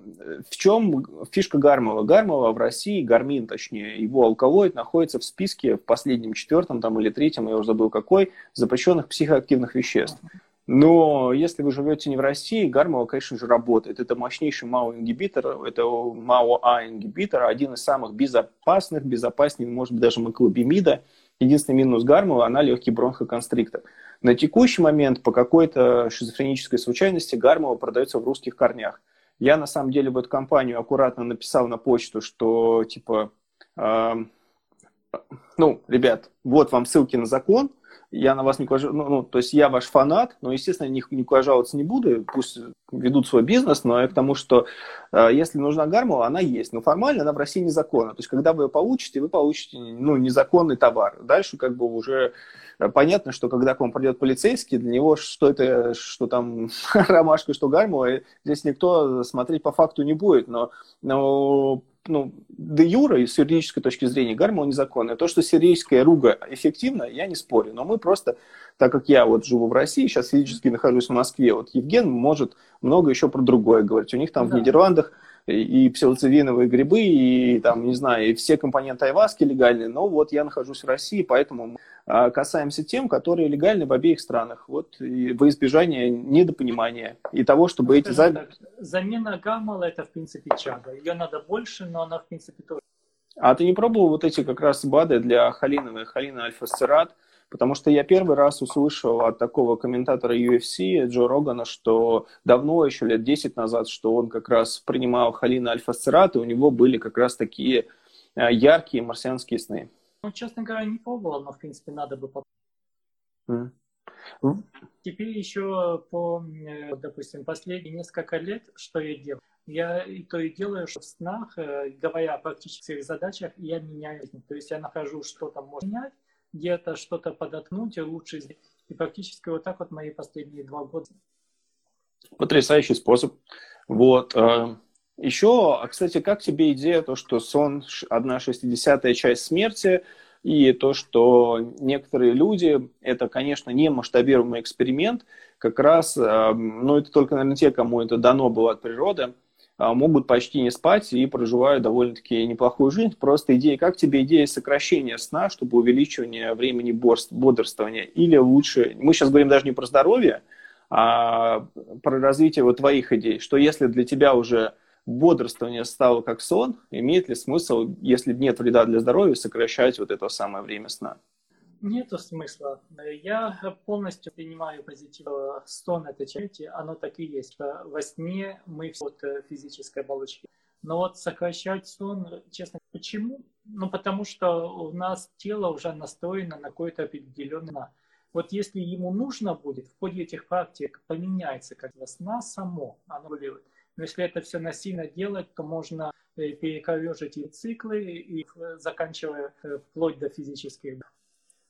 чем фишка Гармова? Гармова в России, Гармин точнее, его алкалоид находится в списке в последнем четвертом там, или третьем, я уже забыл какой, запрещенных психоактивных веществ. Но если вы живете не в России, Гармова, конечно же, работает. Это мощнейший МАО-ингибитор, это МАО-А-ингибитор, один из самых безопасных, безопаснее, может быть, даже маклобимида. Единственный минус Гармова – она легкий бронхоконстриктор. На текущий момент по какой-то шизофренической случайности Гармова продается в русских корнях. Я, на самом деле, в эту компанию аккуратно написал на почту, что, типа, э, ну, ребят, вот вам ссылки на закон – я на вас не ну, ну, то есть я ваш фанат, но, естественно, никуда жаловаться не буду, пусть ведут свой бизнес, но я к тому, что э, если нужна гармова, она есть, но формально она в России незаконна. То есть, когда вы ее получите, вы получите, ну, незаконный товар. Дальше как бы уже э, понятно, что когда к вам придет полицейский, для него что это, что там ромашка, что гармова, здесь никто смотреть по факту не будет, но, но ну, де юра и с юридической точки зрения гармон незаконная. То, что сирийская руга эффективна, я не спорю. Но мы просто, так как я вот живу в России, сейчас физически нахожусь в Москве, вот Евген может много еще про другое говорить. У них там да. в Нидерландах и псилоцивиновые грибы, и там, не знаю, и все компоненты айваски легальные, но вот я нахожусь в России, поэтому мы а, касаемся тем, которые легальны в обеих странах, вот и во избежание недопонимания и того, чтобы эти... Так, замена гаммала это, в принципе, чага. Ее надо больше, но она, в принципе, тоже. А ты не пробовал вот эти как раз БАДы для холиновой, холина альфа-сцерат? Потому что я первый раз услышал от такого комментатора UFC Джо Рогана, что давно, еще лет 10 назад, что он как раз принимал холина альфа-сцерат, и у него были как раз такие э, яркие марсианские сны. Ну, честно говоря, не пробовал, но, в принципе, надо бы попробовать. Mm. Теперь еще по, э, допустим, последние несколько лет, что я делаю? Я и то и делаю, что в снах, э, говоря о практических задачах, я меняю. То есть я нахожу, что там можно менять, где-то что-то подоткнуть, и лучше И практически вот так вот мои последние два года. Потрясающий способ. Вот. Э, еще, а, кстати, как тебе идея, то, что сон – одна шестидесятая часть смерти, и то, что некоторые люди, это, конечно, не масштабируемый эксперимент, как раз, но ну, это только, наверное, те, кому это дано было от природы, могут почти не спать и проживают довольно-таки неплохую жизнь. Просто идея, как тебе идея сокращения сна, чтобы увеличивание времени бодрствования? Или лучше, мы сейчас говорим даже не про здоровье, а про развитие вот твоих идей, что если для тебя уже бодрствование стало как сон, имеет ли смысл, если нет вреда для здоровья, сокращать вот это самое время сна? Нету смысла. Я полностью принимаю позитив. Сон это часть, оно так и есть. Во сне мы все от э, физической оболочки. Но вот сокращать сон, честно, почему? Ну, потому что у нас тело уже настроено на какой-то определенный Вот если ему нужно будет, в ходе этих практик поменяется как сна само, оно будет. Но если это все насильно делать, то можно э, перекорежить и циклы, и заканчивая э, вплоть до физических.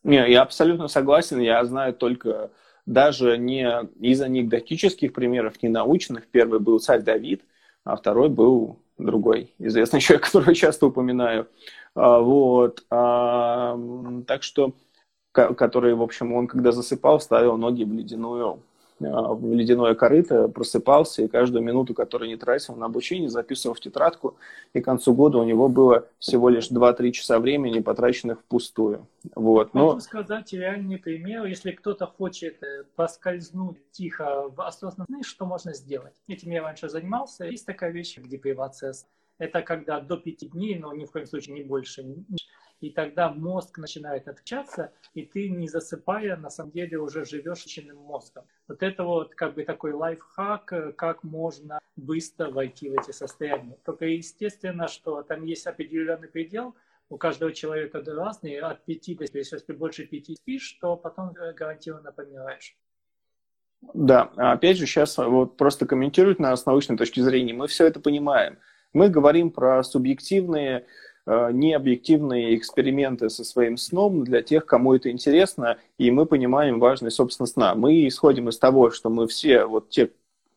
Не, я абсолютно согласен. Я знаю только даже не из анекдотических примеров, не научных. Первый был царь Давид, а второй был другой известный человек, которого часто упоминаю. А, вот. А, так что, который, в общем, он когда засыпал, ставил ноги в ледяную в ледяное корыто, просыпался и каждую минуту, которую не тратил на обучение, записывал в тетрадку, и к концу года у него было всего лишь 2-3 часа времени, потраченных впустую. Вот. Но... Могу сказать реальный пример, если кто-то хочет э, поскользнуть тихо в осознанность, что можно сделать? Этим я раньше занимался. Есть такая вещь, как депривация. Это когда до пяти дней, но ни в коем случае не больше, и тогда мозг начинает отключаться, и ты, не засыпая, на самом деле уже живешь членным мозгом. Вот это вот как бы такой лайфхак, э, как можно быстро войти в эти состояния. Только естественно, что там есть определенный предел, у каждого человека разный, от 5 до если ты больше 5 спишь, то потом э, гарантированно помираешь. Да, опять же, сейчас вот просто комментируют нас с научной точки зрения, мы все это понимаем. Мы говорим про субъективные необъективные эксперименты со своим сном для тех, кому это интересно, и мы понимаем важность, собственно, сна. Мы исходим из того, что мы все, вот те,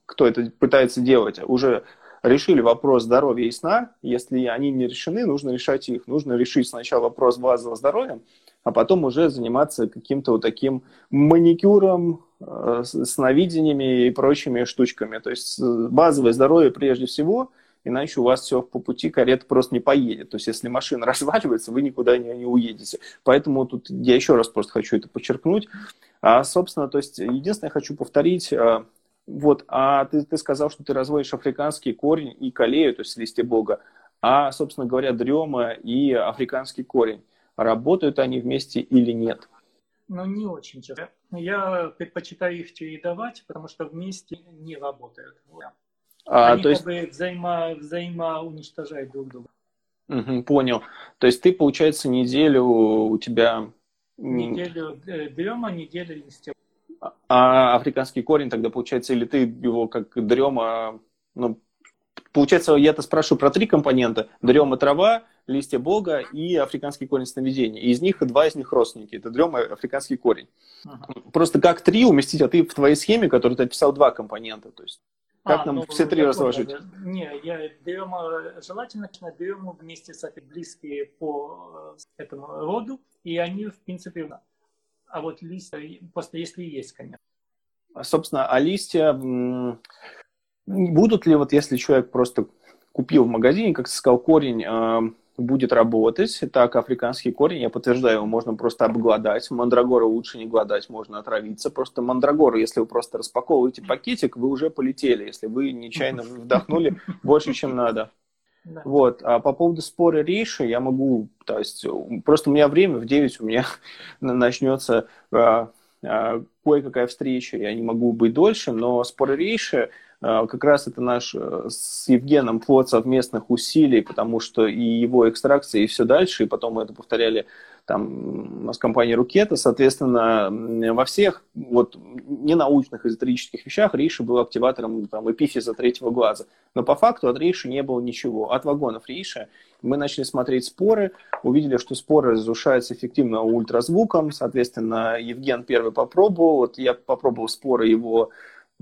кто это пытается делать, уже решили вопрос здоровья и сна. Если они не решены, нужно решать их. Нужно решить сначала вопрос базового здоровья, а потом уже заниматься каким-то вот таким маникюром, э, сновидениями и прочими штучками. То есть э, базовое здоровье прежде всего – иначе у вас все по пути, карета просто не поедет. То есть, если машина разваливается, вы никуда не, не уедете. Поэтому тут я еще раз просто хочу это подчеркнуть. А, собственно, то есть, единственное, хочу повторить, а, вот, а ты, ты сказал, что ты разводишь африканский корень и калею, то есть листья бога, а, собственно говоря, дрема и африканский корень. Работают они вместе или нет? Ну, не очень часто. Я предпочитаю их чередовать, потому что вместе не работают. А, Они то есть... как бы взаимо, взаимоуничтожают друг друга. Угу, понял. То есть ты, получается, неделю у тебя... Неделю э, дрема, неделю листьев. А, а африканский корень тогда, получается, или ты его как дрема... Ну, получается, я-то спрашиваю про три компонента. Дрема трава, листья бога и африканский корень сновидения. из них два из них родственники. Это дрема и африканский корень. Ага. Просто как три уместить, а ты в твоей схеме, которую ты описал, два компонента. То есть как а, нам ну, все три разложить? Не, я берем, желательно берем вместе с близкие по э, этому роду, и они, в принципе, а вот листья, просто если есть, конечно. Собственно, а листья будут ли, вот если человек просто купил в магазине, как ты сказал, корень а, будет работать. Так, африканский корень, я подтверждаю, его можно просто обгладать. Мандрагора лучше не гладать, можно отравиться. Просто мандрагора, если вы просто распаковываете пакетик, вы уже полетели, если вы нечаянно вдохнули больше, чем надо. Да. Вот. А по поводу спора рейши я могу, то есть, просто у меня время в 9 у меня начнется а, а, кое-какая встреча, я не могу быть дольше, но спор рейши как раз это наш э, с Евгеном плод совместных усилий, потому что и его экстракция, и все дальше, и потом мы это повторяли там с компанией Рукета, соответственно, во всех вот ненаучных эзотерических вещах Рейши был активатором там, эпифиза третьего глаза. Но по факту от Рейши не было ничего. От вагонов Рейши мы начали смотреть споры, увидели, что споры разрушаются эффективно ультразвуком, соответственно, Евген первый попробовал, вот я попробовал споры его,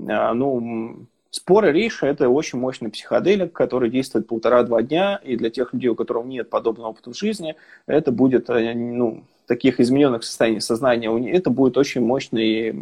а, ну, Споры Рейша – это очень мощный психоделик, который действует полтора-два дня, и для тех людей, у которых нет подобного опыта в жизни, это будет, э, ну, таких измененных состояний сознания, это будет очень мощный,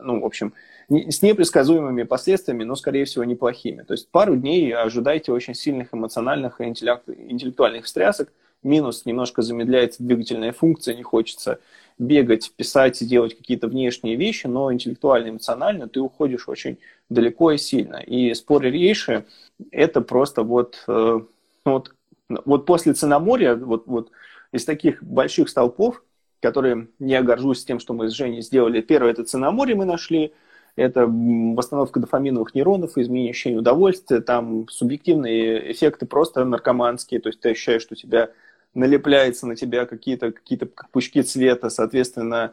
ну, в общем, с непредсказуемыми последствиями, но, скорее всего, неплохими. То есть пару дней ожидайте очень сильных эмоциональных и интеллектуальных встрясок, минус немножко замедляется двигательная функция, не хочется бегать, писать и делать какие-то внешние вещи, но интеллектуально, эмоционально ты уходишь очень далеко и сильно. И споры рейши – это просто вот, э, вот, вот после Ценоморья, вот, вот из таких больших столпов, которые я горжусь тем, что мы с Женей сделали. Первое – это Ценоморье мы нашли, это восстановка дофаминовых нейронов, изменение ощущения удовольствия, там субъективные эффекты просто наркоманские, то есть ты ощущаешь, что тебя налепляется на тебя какие-то какие пучки цвета, соответственно,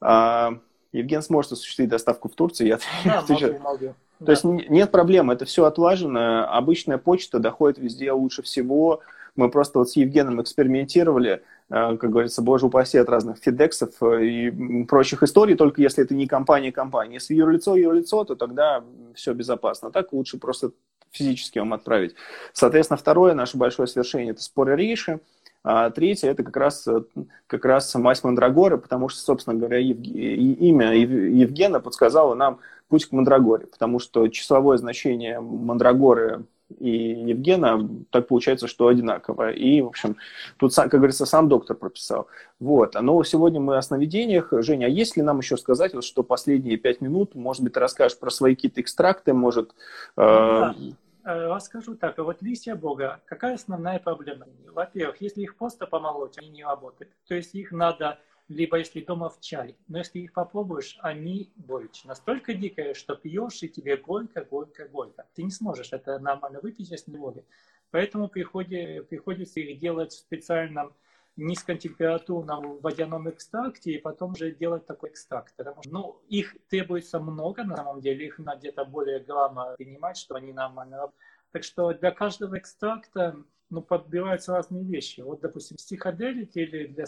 а, Евген сможет осуществить доставку в Турцию. Я да, отвечаю. могу, могу. То есть нет проблем, это все отлажено. Обычная почта доходит везде лучше всего. Мы просто вот с Евгеном экспериментировали, а, как говорится, боже упаси от разных фидексов и прочих историй, только если это не компания-компания. Если юрлицо юрлицо, то тогда все безопасно. Так лучше просто физически вам отправить. Соответственно, второе наше большое свершение – это споры Рейши. А третье – это как раз, э, как раз мазь Мандрагоры, потому что, собственно говоря, имя Евгена подсказало нам, путь к Мандрагоре, потому что числовое значение Мандрагоры и Евгена, так получается, что одинаково. И, в общем, тут, как говорится, сам доктор прописал. Вот. Но сегодня мы о сновидениях. Женя, а есть ли нам еще сказать, вот, что последние пять минут, может быть, ты расскажешь про свои какие-то экстракты, может... Э... Да. Э, расскажу так, вот листья Бога, какая основная проблема? Во-первых, если их просто помолоть, они не работают. То есть их надо либо если дома в чай. Но если их попробуешь, они горечь. Настолько дикая, что пьешь, и тебе горько, горько, горько. Ты не сможешь это нормально выпить, если не воды. Поэтому приходи, приходится их делать в специальном низкотемпературном водяном экстракте и потом уже делать такой экстракт. Потому что ну, их требуется много на самом деле, их надо где-то более грамма принимать, чтобы они нормально работали. Так что для каждого экстракта ну, подбираются разные вещи. Вот, допустим, стиходелики или для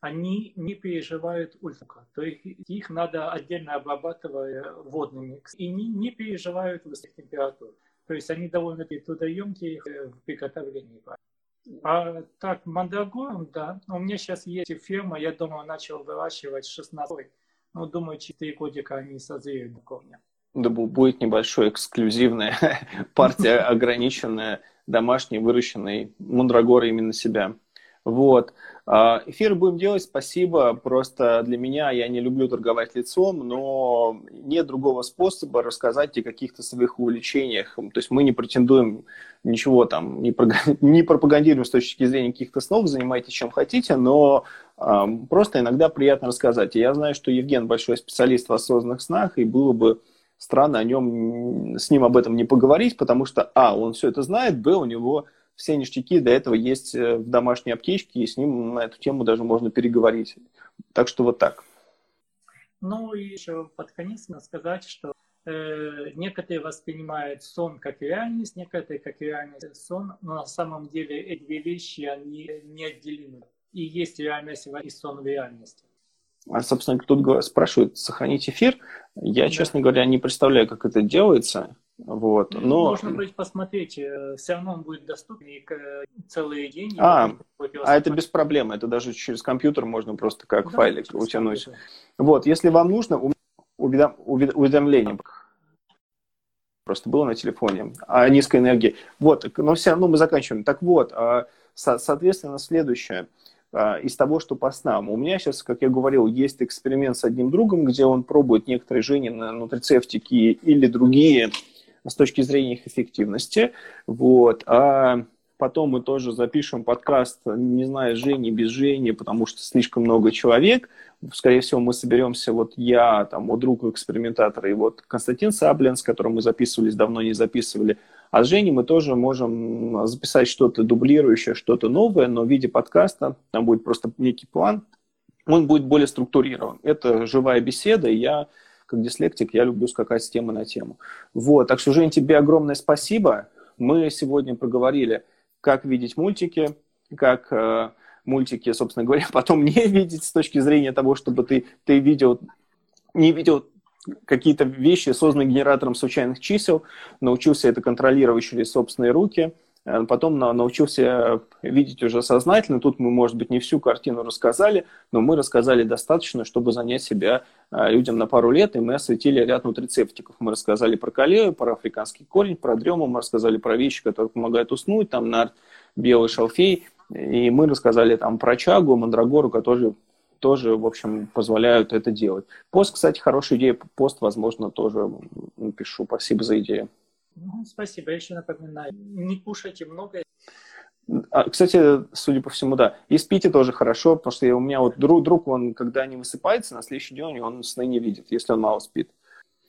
они не переживают ультразвука. То есть их надо отдельно обрабатывать водными и не, не переживают высоких температур. То есть они довольно-таки трудоемкие в приготовлении. А так, мандрагором, да. У меня сейчас есть ферма, я думаю, начал выращивать 16 Ну, думаю, 4 годика они созреют меня. Да будет небольшой эксклюзивная партия, ограниченная домашней выращенной мандрагорой именно себя. Вот. А, эфир будем делать, спасибо. Просто для меня, я не люблю торговать лицом, но нет другого способа рассказать о каких-то своих увлечениях. То есть мы не претендуем ничего там, не, пропагандируем с точки зрения каких-то снов, занимайтесь чем хотите, но э, просто иногда приятно рассказать. И я знаю, что Евген большой специалист в осознанных снах, и было бы странно о нем, с ним об этом не поговорить, потому что, а, он все это знает, б, у него все ништяки для этого есть э, в домашней аптечке, и с ним на эту тему даже можно переговорить. Так что вот так. Ну и еще под конец надо сказать, что э, некоторые воспринимают сон как реальность, некоторые как реальность сон, но на самом деле эти две вещи, они неотделимы. И есть реальность и сон в реальности. А, собственно, тут спрашивают, сохранить эфир. Я, да. честно говоря, не представляю, как это делается. Вот, ну, но... Можно будет посмотреть, э, все равно он будет доступен и целый день. А, а это без проблем, это даже через компьютер можно просто как да, файлик утянуть. Компьютер. Вот, если вам нужно, уведом... уведомление просто было на телефоне, о низкой энергии. Вот, но все равно мы заканчиваем. Так вот, а, соответственно, следующее а, из того, что по снам. У меня сейчас, как я говорил, есть эксперимент с одним другом, где он пробует некоторые жени на нутрицептики или другие с точки зрения их эффективности. Вот. А потом мы тоже запишем подкаст, не знаю, Жени, без Жени, потому что слишком много человек. Скорее всего, мы соберемся, вот я, там, вот друг экспериментатора, и вот Константин Саблин, с которым мы записывались, давно не записывали. А с Женей мы тоже можем записать что-то дублирующее, что-то новое, но в виде подкаста. Там будет просто некий план. Он будет более структурирован. Это живая беседа, и я как дислектик, я люблю скакать с темы на тему. Вот, так что, Жень, тебе огромное спасибо. Мы сегодня проговорили, как видеть мультики, как э, мультики, собственно говоря, потом не видеть с точки зрения того, чтобы ты, ты видел, не видел какие-то вещи, созданные генератором случайных чисел, научился это контролировать через собственные руки – Э, потом научился видеть уже сознательно. Тут мы, может быть, не всю картину рассказали, но мы рассказали достаточно, чтобы занять себя э, людям на пару лет, и мы осветили ряд нутрицептиков. Мы рассказали про колею, про африканский корень, про дрему, мы рассказали про вещи, которые помогают уснуть, там, нар, белый шалфей, и мы рассказали там про чагу, мандрагору, которые тоже, в общем, позволяют это делать. Пост, кстати, хорошая идея. Пост, возможно, тоже напишу. Спасибо за идею. Ну, спасибо. Я еще напоминаю, не кушайте много. А, кстати, судя по всему, да. И спите тоже хорошо, потому что у меня вот друг, друг, он, когда не высыпается, на следующий день он сны не видит, если он мало спит.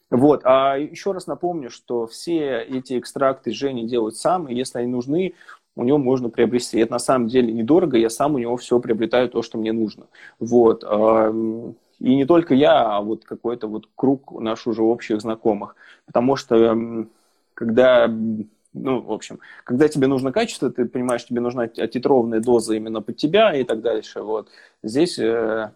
Вот. А еще раз напомню, что все эти экстракты Женя делает сам, и если они нужны, у него можно приобрести. Это на самом деле недорого, я сам у него все приобретаю то, что мне нужно. Вот. И не только я, а вот какой-то вот круг наших уже общих знакомых. Потому что когда ну, в общем, когда тебе нужно качество, ты понимаешь, тебе нужна титрованная доза именно под тебя и так дальше. Вот. Здесь э,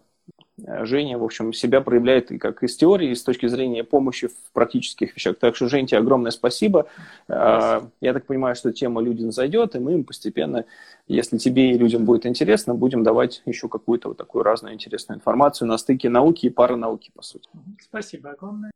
Женя, в общем, себя проявляет и как из теории, и с точки зрения помощи в практических вещах. Так что, Жень, тебе огромное спасибо. спасибо. Я так понимаю, что тема людям зайдет, и мы им постепенно, если тебе и людям будет интересно, будем давать еще какую-то вот такую разную интересную информацию на стыке науки и паранауки, по сути. Спасибо огромное.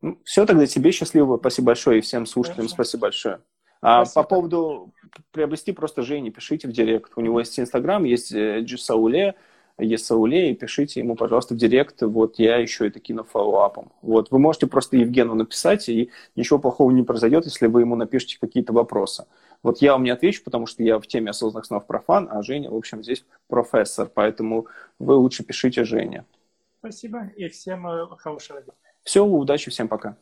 Ну, все, тогда тебе счастливого. Спасибо большое. И всем слушателям Хорошо. спасибо большое. А по поводу приобрести просто Жене, пишите в директ. У него есть Инстаграм, есть Джисауле, есть Сауле, и пишите ему, пожалуйста, в директ. Вот я еще это кину фоллоуапом. Вот вы можете просто Евгену написать, и ничего плохого не произойдет, если вы ему напишите какие-то вопросы. Вот я вам не отвечу, потому что я в теме осознанных снов профан, а Женя, в общем, здесь профессор, поэтому вы лучше пишите Жене. Спасибо и всем э, хорошего дня. Все, удачи, всем пока.